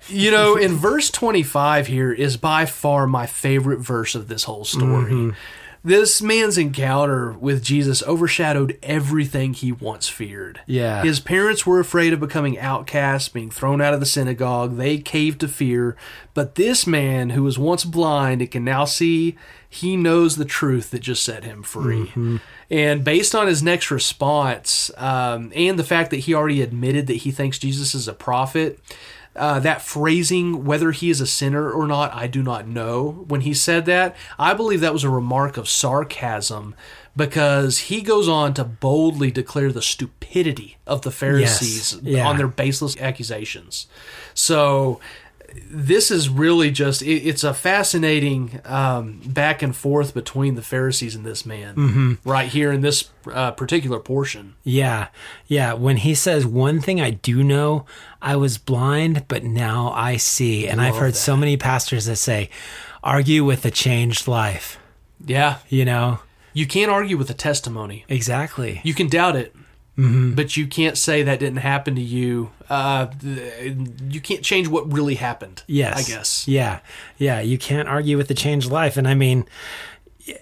You know, in verse 25 here is by far my favorite verse of this whole story. Mm-hmm. This man's encounter with Jesus overshadowed everything he once feared. Yeah. His parents were afraid of becoming outcasts, being thrown out of the synagogue. They caved to fear. But this man, who was once blind and can now see, he knows the truth that just set him free. Mm-hmm. And based on his next response, um, and the fact that he already admitted that he thinks Jesus is a prophet, uh, that phrasing, whether he is a sinner or not, I do not know. When he said that, I believe that was a remark of sarcasm because he goes on to boldly declare the stupidity of the Pharisees yeah. on their baseless accusations. So this is really just it, it's a fascinating um, back and forth between the Pharisees and this man Mm-hmm. right here in this uh, particular portion. Yeah. Yeah. When he says, one thing I do know, I was blind, but now I see. And I've heard that. so many pastors that say, argue with a changed life. Yeah, You know? you can't argue with a testimony. Exactly. You can doubt it, but you can't say that didn't happen to you. Uh, you can't change what really happened. Yes. I guess. Yeah. Yeah. You can't argue with the changed life. And I mean,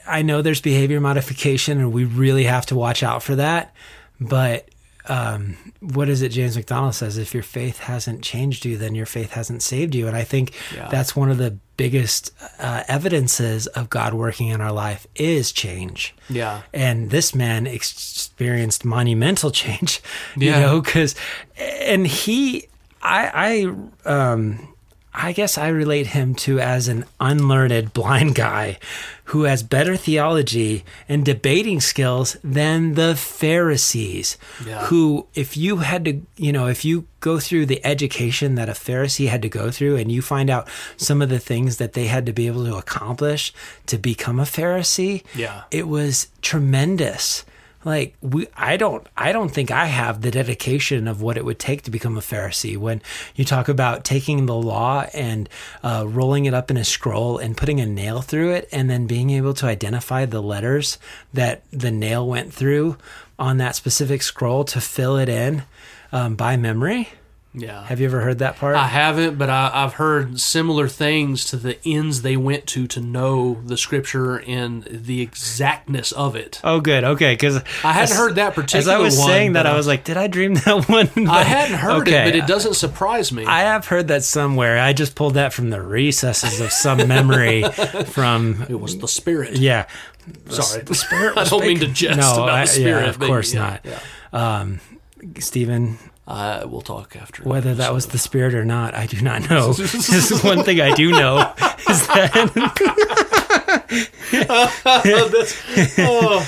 I know there's behavior modification, and we really have to watch out for that. But um, what is it James MacDonald says? If your faith hasn't changed you, then your faith hasn't saved you. And I think Yeah. that's one of the biggest uh, evidences of God working in our life is change. Yeah. And this man experienced monumental change, you Yeah. know, because, and he, I, I, um, I guess I relate him to as an unlearned blind guy who has better theology and debating skills than the Pharisees. Yeah. Who, if you had to, you know, if you go through the education that a Pharisee had to go through and you find out some of the things that they had to be able to accomplish to become a Pharisee, Yeah. it was tremendous like we i don't i don't think i have the dedication of what it would take to become a pharisee. When you talk about taking the law and uh, rolling it up in a scroll and putting a nail through it and then being able to identify the letters that the nail went through on that specific scroll to fill it in um, by memory Yeah. have you ever heard that part I haven't, but I, I've heard similar things to the ends they went to to know the scripture and the exactness of it. oh good okay because I hadn't heard that particular as i was one, saying that i was like did i dream that one I hadn't heard Okay. it, but it doesn't surprise me. I have heard that somewhere. I just pulled that from the recesses of some memory from it was the spirit. yeah. Sorry, The spirit I was don't mean to jest No, about I- the spirit. yeah, of course not. Yeah. Um, Stephen, Uh, we'll talk after. whether that was the spirit or not, I do not know. this is one thing I do know is that oh,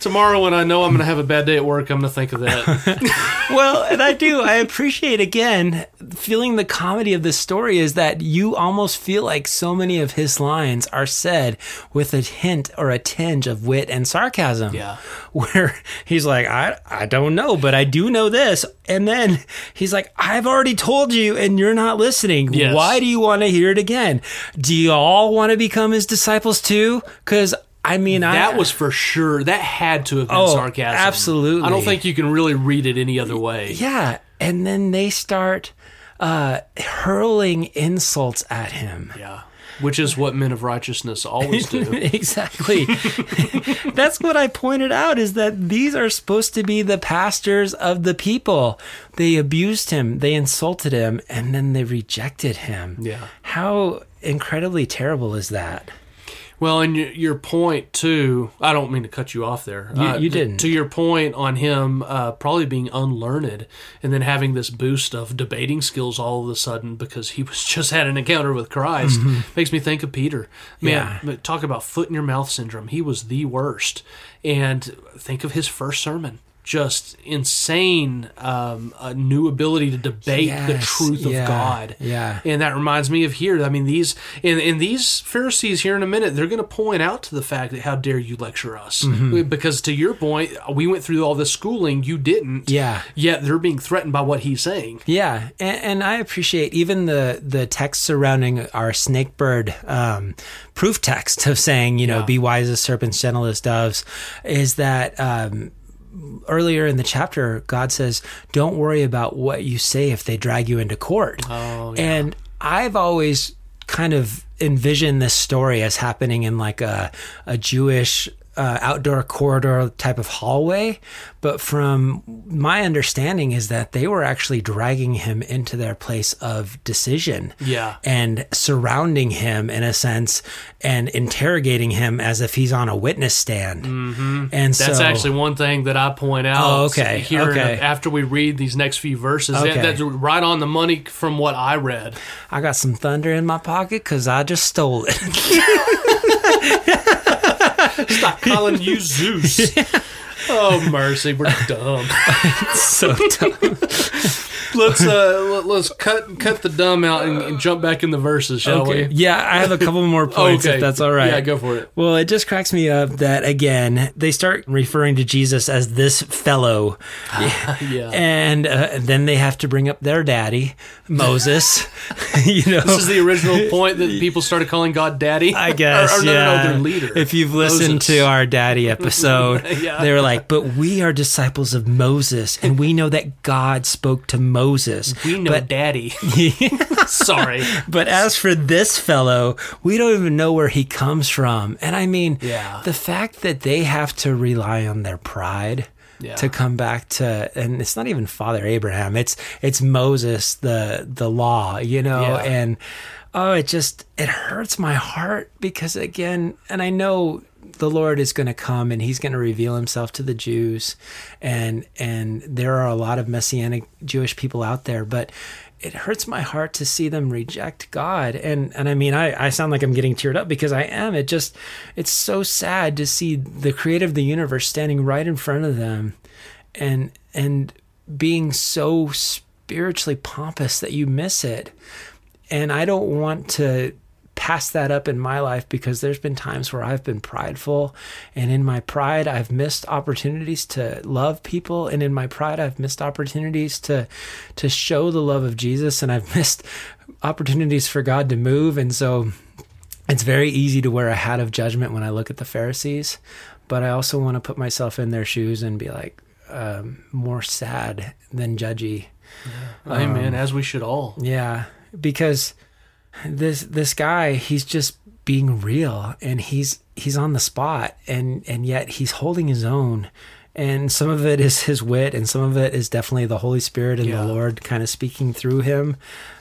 tomorrow when I know I'm going to have a bad day at work, I'm going to think of that. well, and I do. I appreciate again feeling the comedy of this story is that you almost feel like so many of his lines are said with a hint or a tinge of wit and sarcasm. Yeah. Where he's like, I, I don't know, but I do know this. And then he's like, I've already told you and you're not listening. Yes. Why do you want to hear it again? Do you all want to become his disciples too? Because I mean, I, That was for sure. That had to have been Oh, sarcasm. absolutely. I don't think you can really read it any other way. Yeah, and then they start uh, hurling insults at him. Yeah. Which is what men of righteousness always do. exactly. That's what I pointed out is that these are supposed to be the pastors of the people. They abused him, they insulted him, and then they rejected him. Yeah. How incredibly terrible is that? Well, and your, point too. I don't mean to cut you off there. You- Uh, you th- didn't. To your point on him uh, probably being unlearned and then having this boost of debating skills all of a sudden because he was just had an encounter with Christ makes me think of Peter. Man, Mm-hmm. Yeah. talk about foot in your mouth syndrome. He was the worst. And think of his first sermon. Just insane, um, a new ability to debate the Yes, truth of God. yeah. And that reminds me of here. I mean, these and, and these Pharisees here in a minute, they're going to point out to the fact that how dare you lecture us? Mm-hmm. Because to your point, we went through all this schooling, you didn't. Yeah. Yet they're being threatened by what he's saying. Yeah, and, and I appreciate even the the text surrounding our snakebird um, proof text of saying, you know, Yeah. be wise as serpents, gentle as doves, is that um, earlier in the chapter, God says, "Don't worry about what you say if they drag you into court." Oh, yeah. And I've always kind of envisioned this story as happening in like a a Jewish uh, outdoor corridor type of hallway, but from my understanding is that they were actually dragging him into their place of decision. Yeah. And surrounding him in a sense and interrogating him as if he's on a witness stand. Mm-hmm. And That's so, actually one thing that I point out. Oh, okay, Here okay. after we read these next few verses, Okay. that, that's right on the money from what I read. I got some thunder in my pocket because I just stole it. Calling you Zeus. Oh mercy, we're dumb. so dumb. Let's uh, let- let's cut cut the dumb out and, and jump back in the verses, shall Okay. we? Yeah, I have a couple more points if that's all right. Yeah, go for it. Well, it just cracks me up that again they start referring to Jesus as this fellow, Yeah. and uh, then they have to bring up their daddy, Moses. you know, This is the original point that people started calling God Daddy. I guess, or, or no, yeah. no, leader. If you've listened Moses. to our daddy episode, Yeah. they were like, "But we are disciples of Moses, and we know that God spoke to Moses. We know But- Daddy. Sorry. But as for this fellow, we don't even know where he comes from. And I mean, Yeah. the fact that they have to rely on their pride Yeah. to come back to and it's not even Father Abraham, it's it's Moses, the the law, you know, Yeah. and oh it just it hurts my heart because again, and I know the Lord is going to come and he's going to reveal himself to the Jews. And and there are a lot of messianic Jewish people out there but it hurts my heart to see them reject God. And and I mean I I sound like I'm getting teared up because I am. It just it's so sad to see the creator of the universe standing right in front of them and and being so spiritually pompous that you miss it. And I don't want to pass that up in my life because there's been times where I've been prideful. And in my pride I've missed opportunities to love people. And in my pride I've missed opportunities to to show the love of Jesus. And I've missed opportunities for God to move. And so it's very easy to wear a hat of judgment when I look at the Pharisees. But I also want to put myself in their shoes and be like um, more sad than judgy. Amen. As we should all. yeah, because this this guy, he's just being real and he's he's on the spot and and yet he's holding his own. And some of it is his wit and some of it is definitely the Holy Spirit and Yeah. the Lord kind of speaking through him.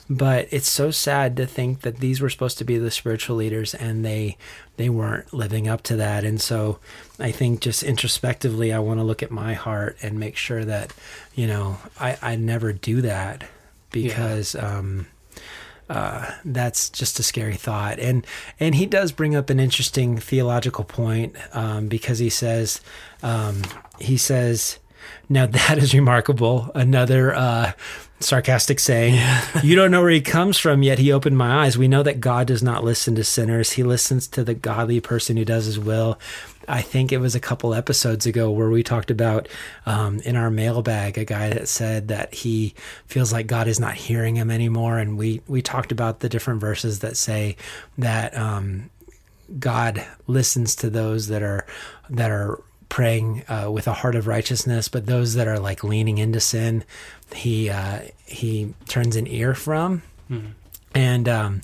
But it's so sad to think that these were supposed to be the spiritual leaders and they they weren't living up to that. And so I think just introspectively I want to look at my heart and make sure that, you know, I, I never do that because um uh, that's just a scary thought, and and he does bring up an interesting theological point um, because he says um, he says now that is remarkable. Another uh, sarcastic saying. You don't know where he comes from, yet he opened my eyes. We know that God does not listen to sinners; he listens to the godly person who does his will. I think it was a couple episodes ago where we talked about um, in our mailbag a guy that said that he feels like God is not hearing him anymore, and we we talked about the different verses that say that um, God listens to those that are that are praying uh, with a heart of righteousness, but those that are like leaning into sin, he uh, he turns an ear from, and um,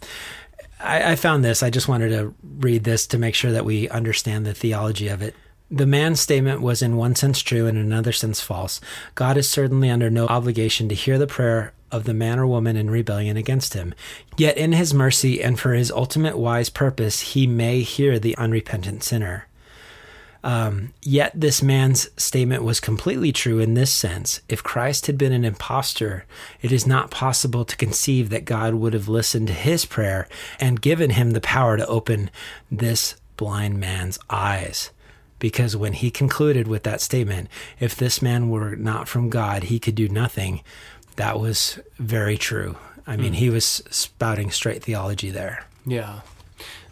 I, I found this. I just wanted to read this to make sure that we understand the theology of it. The man's statement was in one sense true and in another sense false. God is certainly under no obligation to hear the prayer of the man or woman in rebellion against him. Yet in his mercy and for his ultimate wise purpose, he may hear the unrepentant sinner. Um, yet this man's statement was completely true in this sense. If Christ had been an impostor, it is not possible to conceive that God would have listened to his prayer and given him the power to open this blind man's eyes. Because when he concluded with that statement, if this man were not from God, he could do nothing, that was very true. I mean, he was spouting straight theology there. Yeah.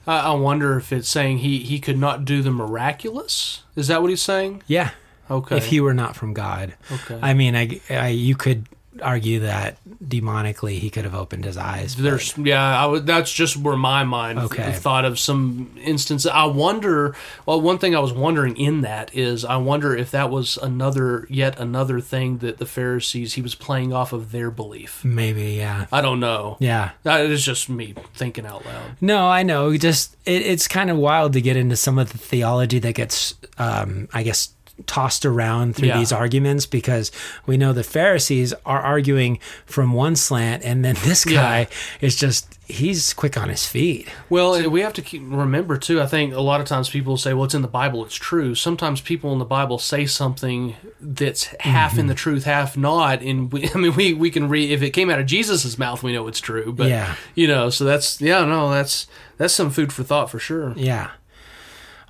I, I wonder if it's saying he, he could not do the miraculous. Is that what he's saying? Yeah. Okay. If he were not from God. Okay. I mean, I, I you could argue that demonically he could have opened his eyes. but- There's yeah, I that's just where my mind Okay. thought of some instance. I wonder. Well, one thing I was wondering in that is, I wonder if that was another yet another thing that the Pharisees he was playing off of their belief. maybe, yeah. I don't know. Yeah. That is just me thinking out loud. No, I know. Just it, it's kind of wild to get into some of the theology that gets, um, I guess, tossed around through Yeah. these arguments because we know the Pharisees are arguing from one slant, and then this guy is just he's quick on his feet. Well, we have to keep, remember too. I think a lot of times people say, "Well, it's in the Bible; it's true." Sometimes people in the Bible say something that's half Mm-hmm. in the truth, half not. And we, I mean, we we can read if it came out of Jesus' mouth, we know it's true. But Yeah. you know, so that's yeah, no, that's that's some food for thought for sure. Yeah.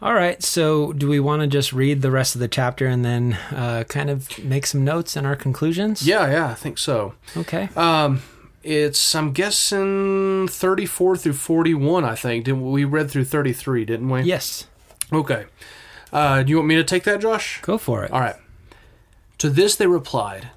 All right. So, do we want to just read the rest of the chapter and then uh, kind of make some notes and our conclusions? Yeah, yeah, I think so. Okay. Um, it's I'm guessing 34 through 41. I think did we read through 33, didn't we? yes. Okay. Uh, do you want me to take that, Josh? Go for it. All right. To this they replied,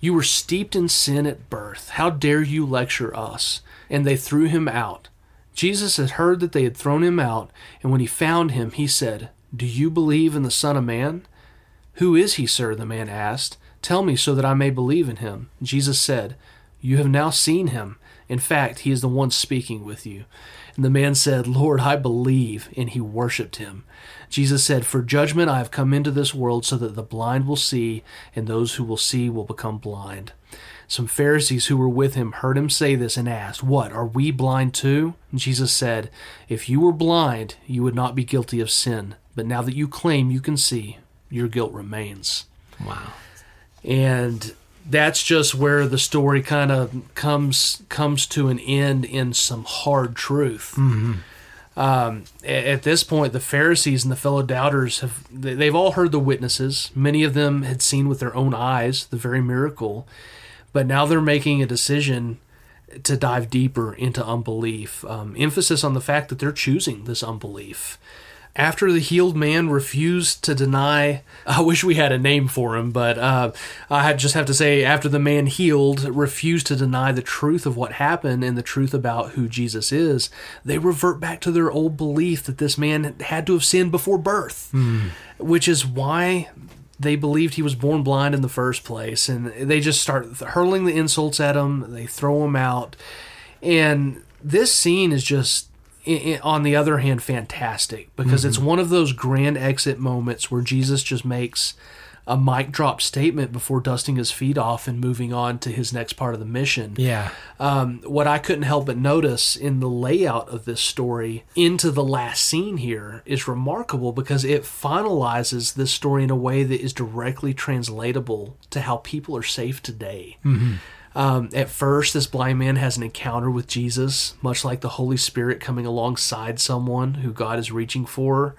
You were steeped in sin at birth. How dare you lecture us? And they threw him out. Jesus had heard that they had thrown him out, and when he found him, he said, Do you believe in the Son of Man? Who is he, sir? the man asked. Tell me so that I may believe in him. Jesus said, You have now seen him. In fact, he is the one speaking with you. And the man said, Lord, I believe. And he worshipped him. Jesus said, For judgment I have come into this world so that the blind will see, and those who will see will become blind. Some Pharisees who were with him heard him say this and asked, What, are we blind too? And Jesus said, If you were blind, you would not be guilty of sin. But now that you claim you can see, your guilt remains. Wow. And that's just where the story kind of comes comes to an end in some hard truth. Um, at this point, the Pharisees and the fellow doubters have they've all heard the witnesses. Many of them had seen with their own eyes the very miracle, but now they're making a decision to dive deeper into unbelief. Um, emphasis on the fact that they're choosing this unbelief. After the healed man refused to deny, I wish we had a name for him, but uh, I just have to say, after the man healed refused to deny the truth of what happened and the truth about who Jesus is, they revert back to their old belief that this man had to have sinned before birth, which is why they believed he was born blind in the first place. And they just start hurling the insults at him, they throw him out. And this scene is just on the other hand fantastic because mm-hmm. it's one of those grand exit moments where Jesus just makes a mic drop statement before dusting his feet off and moving on to his next part of the mission. Yeah. Um, what I couldn't help but notice in the layout of this story into the last scene here is remarkable because it finalizes this story in a way that is directly translatable to how people are saved today. Um, at first, this blind man has an encounter with Jesus, much like the Holy Spirit coming alongside someone who God is reaching for.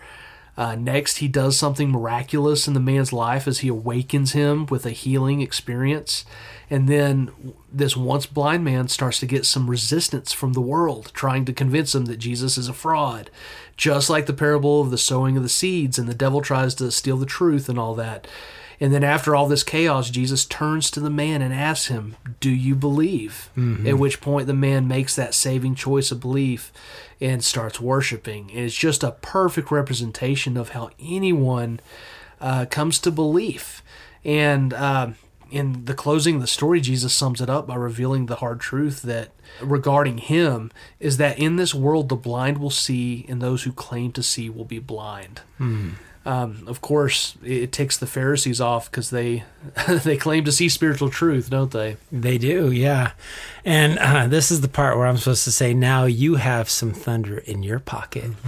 Uh, next, he does something miraculous in the man's life as he awakens him with a healing experience. And then this once blind man starts to get some resistance from the world, trying to convince him that Jesus is a fraud. Just like the parable of the sowing of the seeds, and the devil tries to steal the truth and all that. And then after all this chaos, Jesus turns to the man and asks him, Do you believe? At which point the man makes that saving choice of belief and starts worshiping. And it's just a perfect representation of how anyone uh, comes to belief. And uh, in the closing of the story, Jesus sums it up by revealing the hard truth that regarding him is that in this world the blind will see, and those who claim to see will be blind. Um, of course, it takes the Pharisees off because they they claim to see spiritual truth, don't they? They do, yeah. And uh, this is the part where I'm supposed to say, now you have some thunder in your pocket.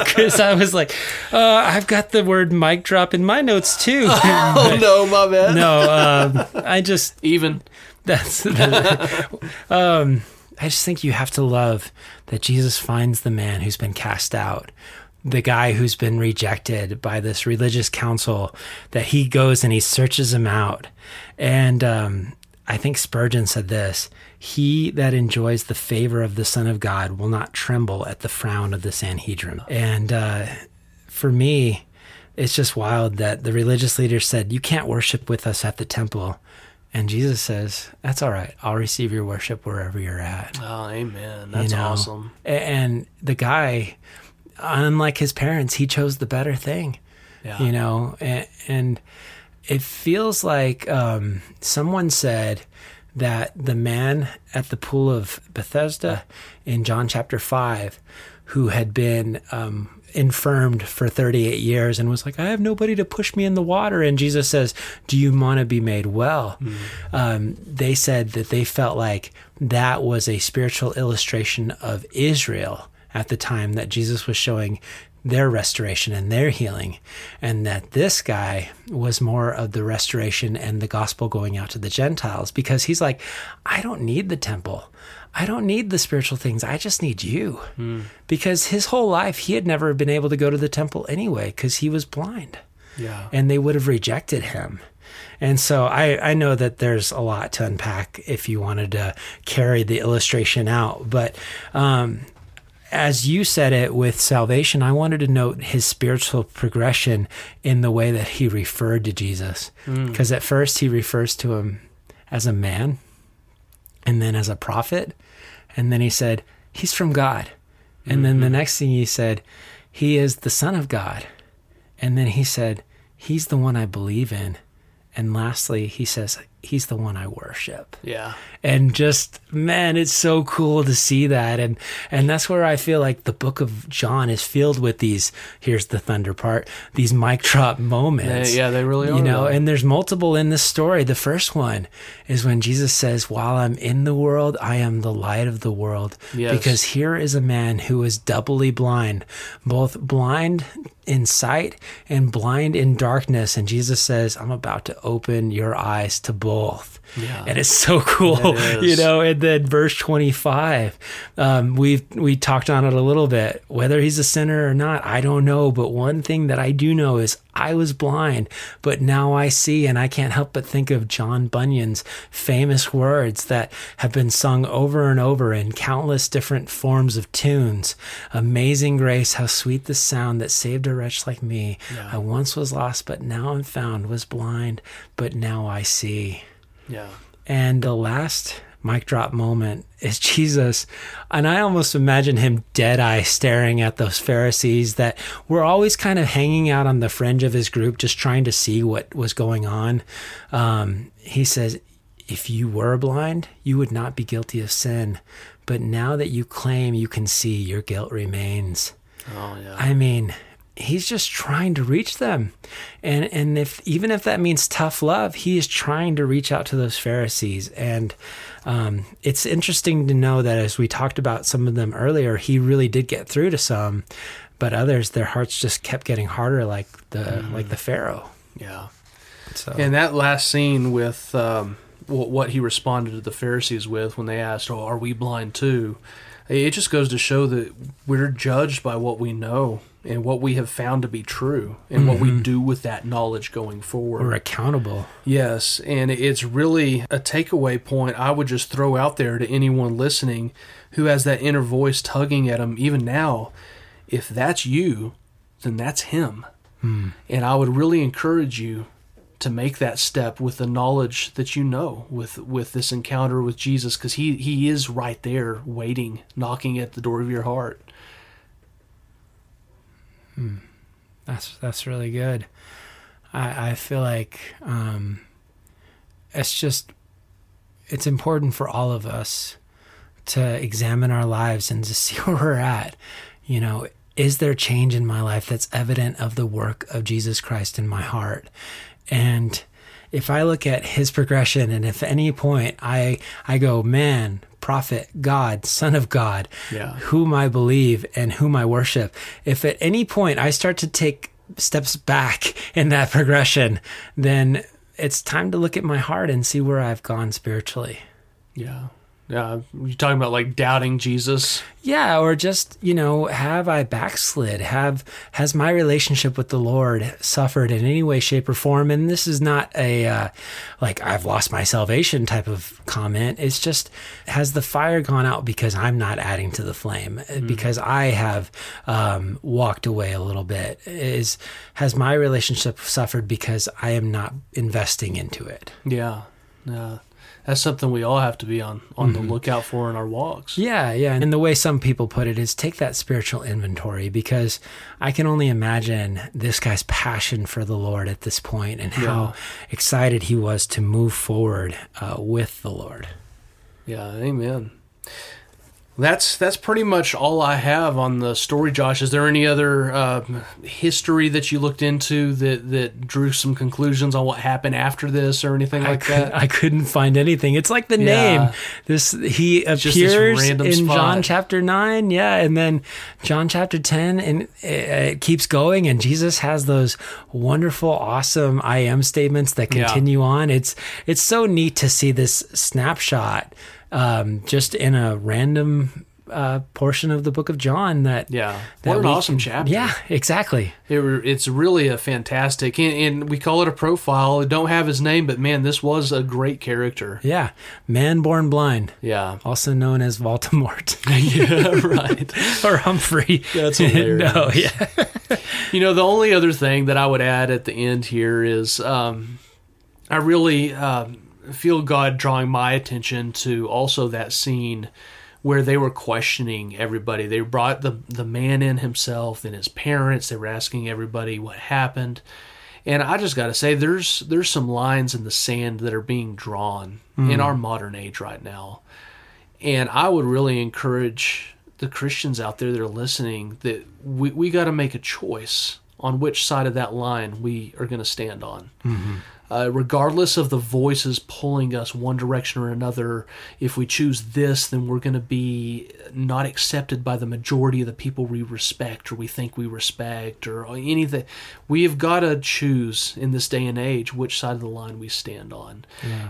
Because I was like, uh, I've got the word mic drop in my notes too. Oh no, my bad. no, um, I just, Even that's, um, I just think you have to love that Jesus finds the man who's been cast out. The guy who's been rejected by this religious council, that he goes and he searches him out. And um, I think Spurgeon said this He that enjoys the favor of the Son of God will not tremble at the frown of the Sanhedrin. And uh, for me, it's just wild that the religious leaders said, You can't worship with us at the temple. And Jesus says, That's all right. I'll receive your worship wherever you're at. oh, amen. That's You know? awesome. And the guy, unlike his parents, he chose the better thing, Yeah. you know, and, and it feels like um, someone said that the man at the pool of Bethesda in John chapter 5, who had been um, infirmed for 38 years and was like, I have nobody to push me in the water. And Jesus says, Do you want to be made well? Um, they said that they felt like that was a spiritual illustration of Israel at the time that Jesus was showing their restoration and their healing, and that this guy was more of the restoration and the gospel going out to the Gentiles because he's like, I don't need the temple. I don't need the spiritual things. I just need you. Because his whole life, he had never been able to go to the temple anyway because he was blind Yeah. and they would have rejected him. And so I, I know that there's a lot to unpack if you wanted to carry the illustration out. But um, as you said it with salvation, I wanted to note his spiritual progression in the way that he referred to Jesus. Mm. Because at first he refers to him as a man and then as a prophet. And then he said, He's from God. And then the mm-hmm. next thing he said, He is the Son of God. And then he said, He's the one I believe in. And lastly, he says, He's the one I worship. Yeah. and just man it's so cool to see that. And and that's where i feel like the book of john is filled with these here's the thunder part these mic drop moments. They- yeah, they really are, you know and there's multiple in this story. The first one is when jesus says while i'm in the world i am the light of the world. Yes. because here is a man who is doubly blind both blind in sight and blind in darkness. And jesus says i'm about to open your eyes to both cloth yeah. and it's so cool It you know and then verse 25 um, we we talked on it a little bit whether he's a sinner or not i don't know but one thing that i do know is i was blind but now i see and i can't help but think of john bunyan's famous words that have been sung over and over in countless different forms of tunes. Amazing grace how sweet the sound that saved a wretch like me. I once was lost but now i'm found was blind but now i see Yeah. and the last mic drop moment is Jesus. And I almost imagine him dead eye staring at those Pharisees that were always kind of hanging out on the fringe of his group, just trying to see what was going on. Um, he says, If you were blind, you would not be guilty of sin. But now that you claim you can see, your guilt remains. Oh yeah. I mean, he's just trying to reach them. And and if even if that means tough love, he is trying to reach out to those Pharisees. And um, it's interesting to know that as we talked about some of them earlier, he really did get through to some, but others their hearts just kept getting harder like the like the Pharaoh. yeah. So And that last scene with um, what he responded to the Pharisees with when they asked, "Oh, are we blind too?" It just goes to show that we're judged by what we know and what we have found to be true, and what we mm-hmm. do with that knowledge going forward. we're accountable. Yes, and it's really a takeaway point I would just throw out there to anyone listening who has that inner voice tugging at them even now. If that's you, then that's him. Hmm. And I would really encourage you to make that step with the knowledge that you know with with this encounter with Jesus cuz he he is right there waiting, knocking at the door of your heart. That's that's really good. I I feel like um, it's just it's important for all of us to examine our lives and to see where we're at. You know, is there change in my life that's evident of the work of Jesus Christ in my heart? And if I look at his progression and if at any point I I go, man, prophet, God, son of God, Yeah. whom I believe and whom I worship, if at any point I start to take steps back in that progression, then it's time to look at my heart and see where I've gone spiritually. Yeah. Yeah, you're talking about like doubting Jesus? Yeah, or just, you know, have I backslid? Have has my relationship with the Lord suffered in any way, shape, or form? And this is not a uh, like I've lost my salvation type of comment. It's just has the fire gone out because I'm not adding to the flame because I have um, walked away a little bit. Is has my relationship suffered because I am not investing into it? Yeah, yeah. That's something we all have to be on on the lookout for in our walks. Yeah, yeah. And the way some people put it is take that spiritual inventory because I can only imagine this guy's passion for the Lord at this point and how excited he was to move forward uh, with the Lord. Yeah, amen. That's that's pretty much all I have on the story, Josh. Is there any other uh, history that you looked into that that drew some conclusions on what happened after this or anything I, like could, that? I couldn't find anything. It's like the Yeah. name. This he appears in spot. John chapter nine, yeah, and then John chapter ten, and it, it keeps going. And Jesus has those wonderful, awesome I am statements that Yeah. continue on. It's it's so neat to see this snapshot um, just in a random uh, portion of the book of John. That yeah, that what an we awesome chapter. Yeah, exactly. It, it's really a fantastic, and, and we call it a profile. Don't have his name, but man, this was a great character. Yeah, man born blind, Yeah, also known as Voldemort. yeah, right. or Humphrey. That's hilarious. no, yeah. You know, the only other thing that I would add at the end here is um, I really um, feel God drawing my attention to also that scene where they were questioning everybody. They brought the the man in himself and his parents. They were asking everybody what happened. And I just got to say there's there's some lines in the sand that are being drawn in hmm. our modern age right now. And I would really encourage the Christians out there that are listening that we, we got to make a choice on which side of that line we are going to stand on. Mm-hmm. Uh, regardless of the voices pulling us one direction or another, if we choose this, then we're going to be not accepted by the majority of the people we respect or we think we respect or anything. We have got to choose in this day and age which side of the line we stand on.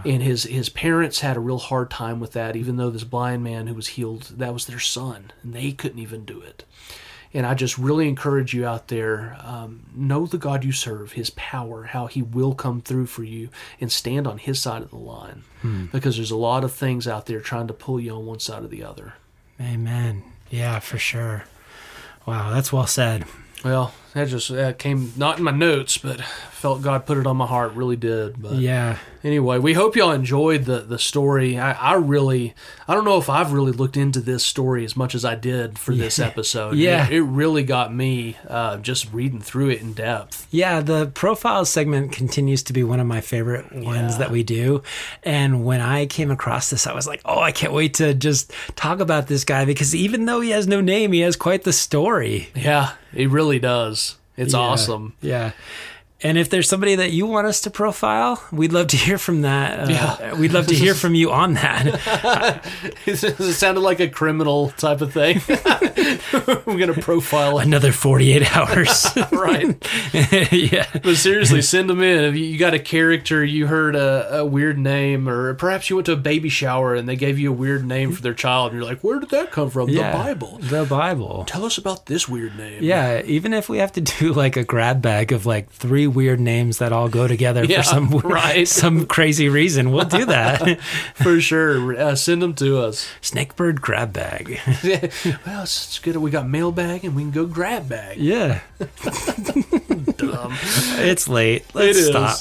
And his his parents had a real hard time with that, even though this blind man who was healed, that was their son, and they couldn't even do it. And I just really encourage you out there um, know the God you serve, His power, how He will come through for you, and stand on His side of the line. Because there's a lot of things out there trying to pull you on one side or the other. Amen. Yeah, for sure. Wow, that's well said. Well, that just that came not in my notes, but felt God put it on my heart. Really did. But Yeah. Anyway, we hope y'all enjoyed the the story. I, I really, I don't know if I've really looked into this story as much as I did for this episode. Yeah. it, it really got me uh, just reading through it in depth. Yeah, the profile segment continues to be one of my favorite ones Yeah. that we do. And when I came across this, I was like, oh, I can't wait to just talk about this guy because even though he has no name, he has quite the story. Yeah, he really does. It's Yeah. awesome. Yeah. And if there's somebody that you want us to profile, we'd love to hear from that. Uh, Yeah. We'd love to hear from you on that. it sounded like a criminal type of thing. We're gonna profile Another 48 hours. right? yeah. But seriously, send them in. If you you got a character, you heard a, a weird name, or perhaps you went to a baby shower and they gave you a weird name for their child, and you're like, "Where did that come from?" Yeah. The Bible. The Bible. Tell us about this weird name. Yeah, even if we have to do like a grab bag of like three weird names that all go together Yeah, for some right. some crazy reason, we'll do that. for sure. Uh, send them to us. Snakebird grab bag. well, it's, good. We got mailbag and we can go grab bag. Yeah, Dumb. it's late. Let's It stop.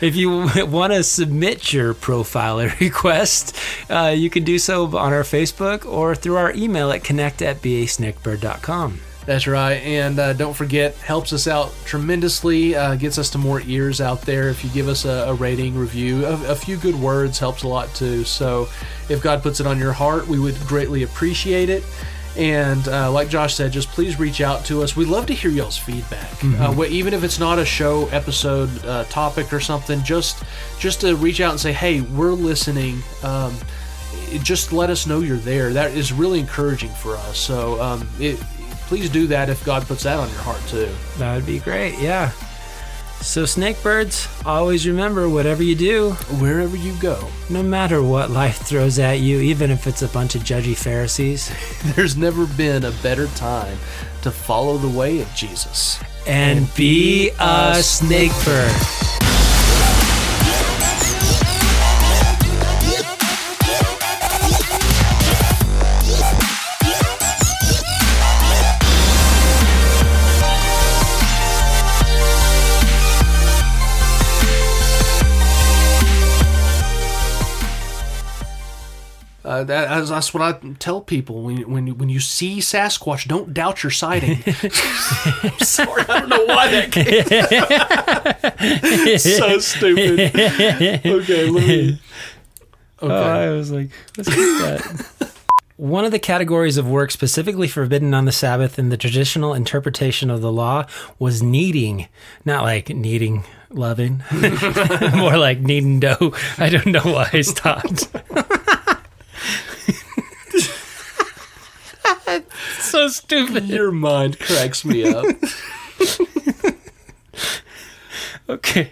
if you want to submit your profile request, uh, you can do so on our Facebook or through our email at connect at basnakebird.com. That's right. And uh, don't forget, helps us out tremendously, uh, gets us to more ears out there. If you give us a, a rating, review, a, a few good words helps a lot too. So if God puts it on your heart, we would greatly appreciate it. And uh, like Josh said, just please reach out to us. We'd love to hear y'all's feedback, uh, wh- even if it's not a show episode uh, topic or something. Just just to reach out and say, "Hey, we're listening." Um, just let us know you're there. That is really encouraging for us. So um, it, please do that if God puts that on your heart too. That would be great. Yeah. So, snakebirds, always remember whatever you do, Wherever you go, no matter what life throws at you, even if it's a bunch of judgy Pharisees, there's never been a better time to follow the way of Jesus. and be a snakebird. Uh, that, that's- that's what I tell people when when you, when you see Sasquatch, don't doubt your sighting. I'm sorry, I don't know why that came. so stupid. Okay, let me. Okay. Oh, I was like, let's get that. One of the categories of work specifically forbidden on the Sabbath in the traditional interpretation of the law was kneading. Not like kneading loving, more like kneading dough. I don't know why I stopped. so stupid. Your mind cracks me up. Okay.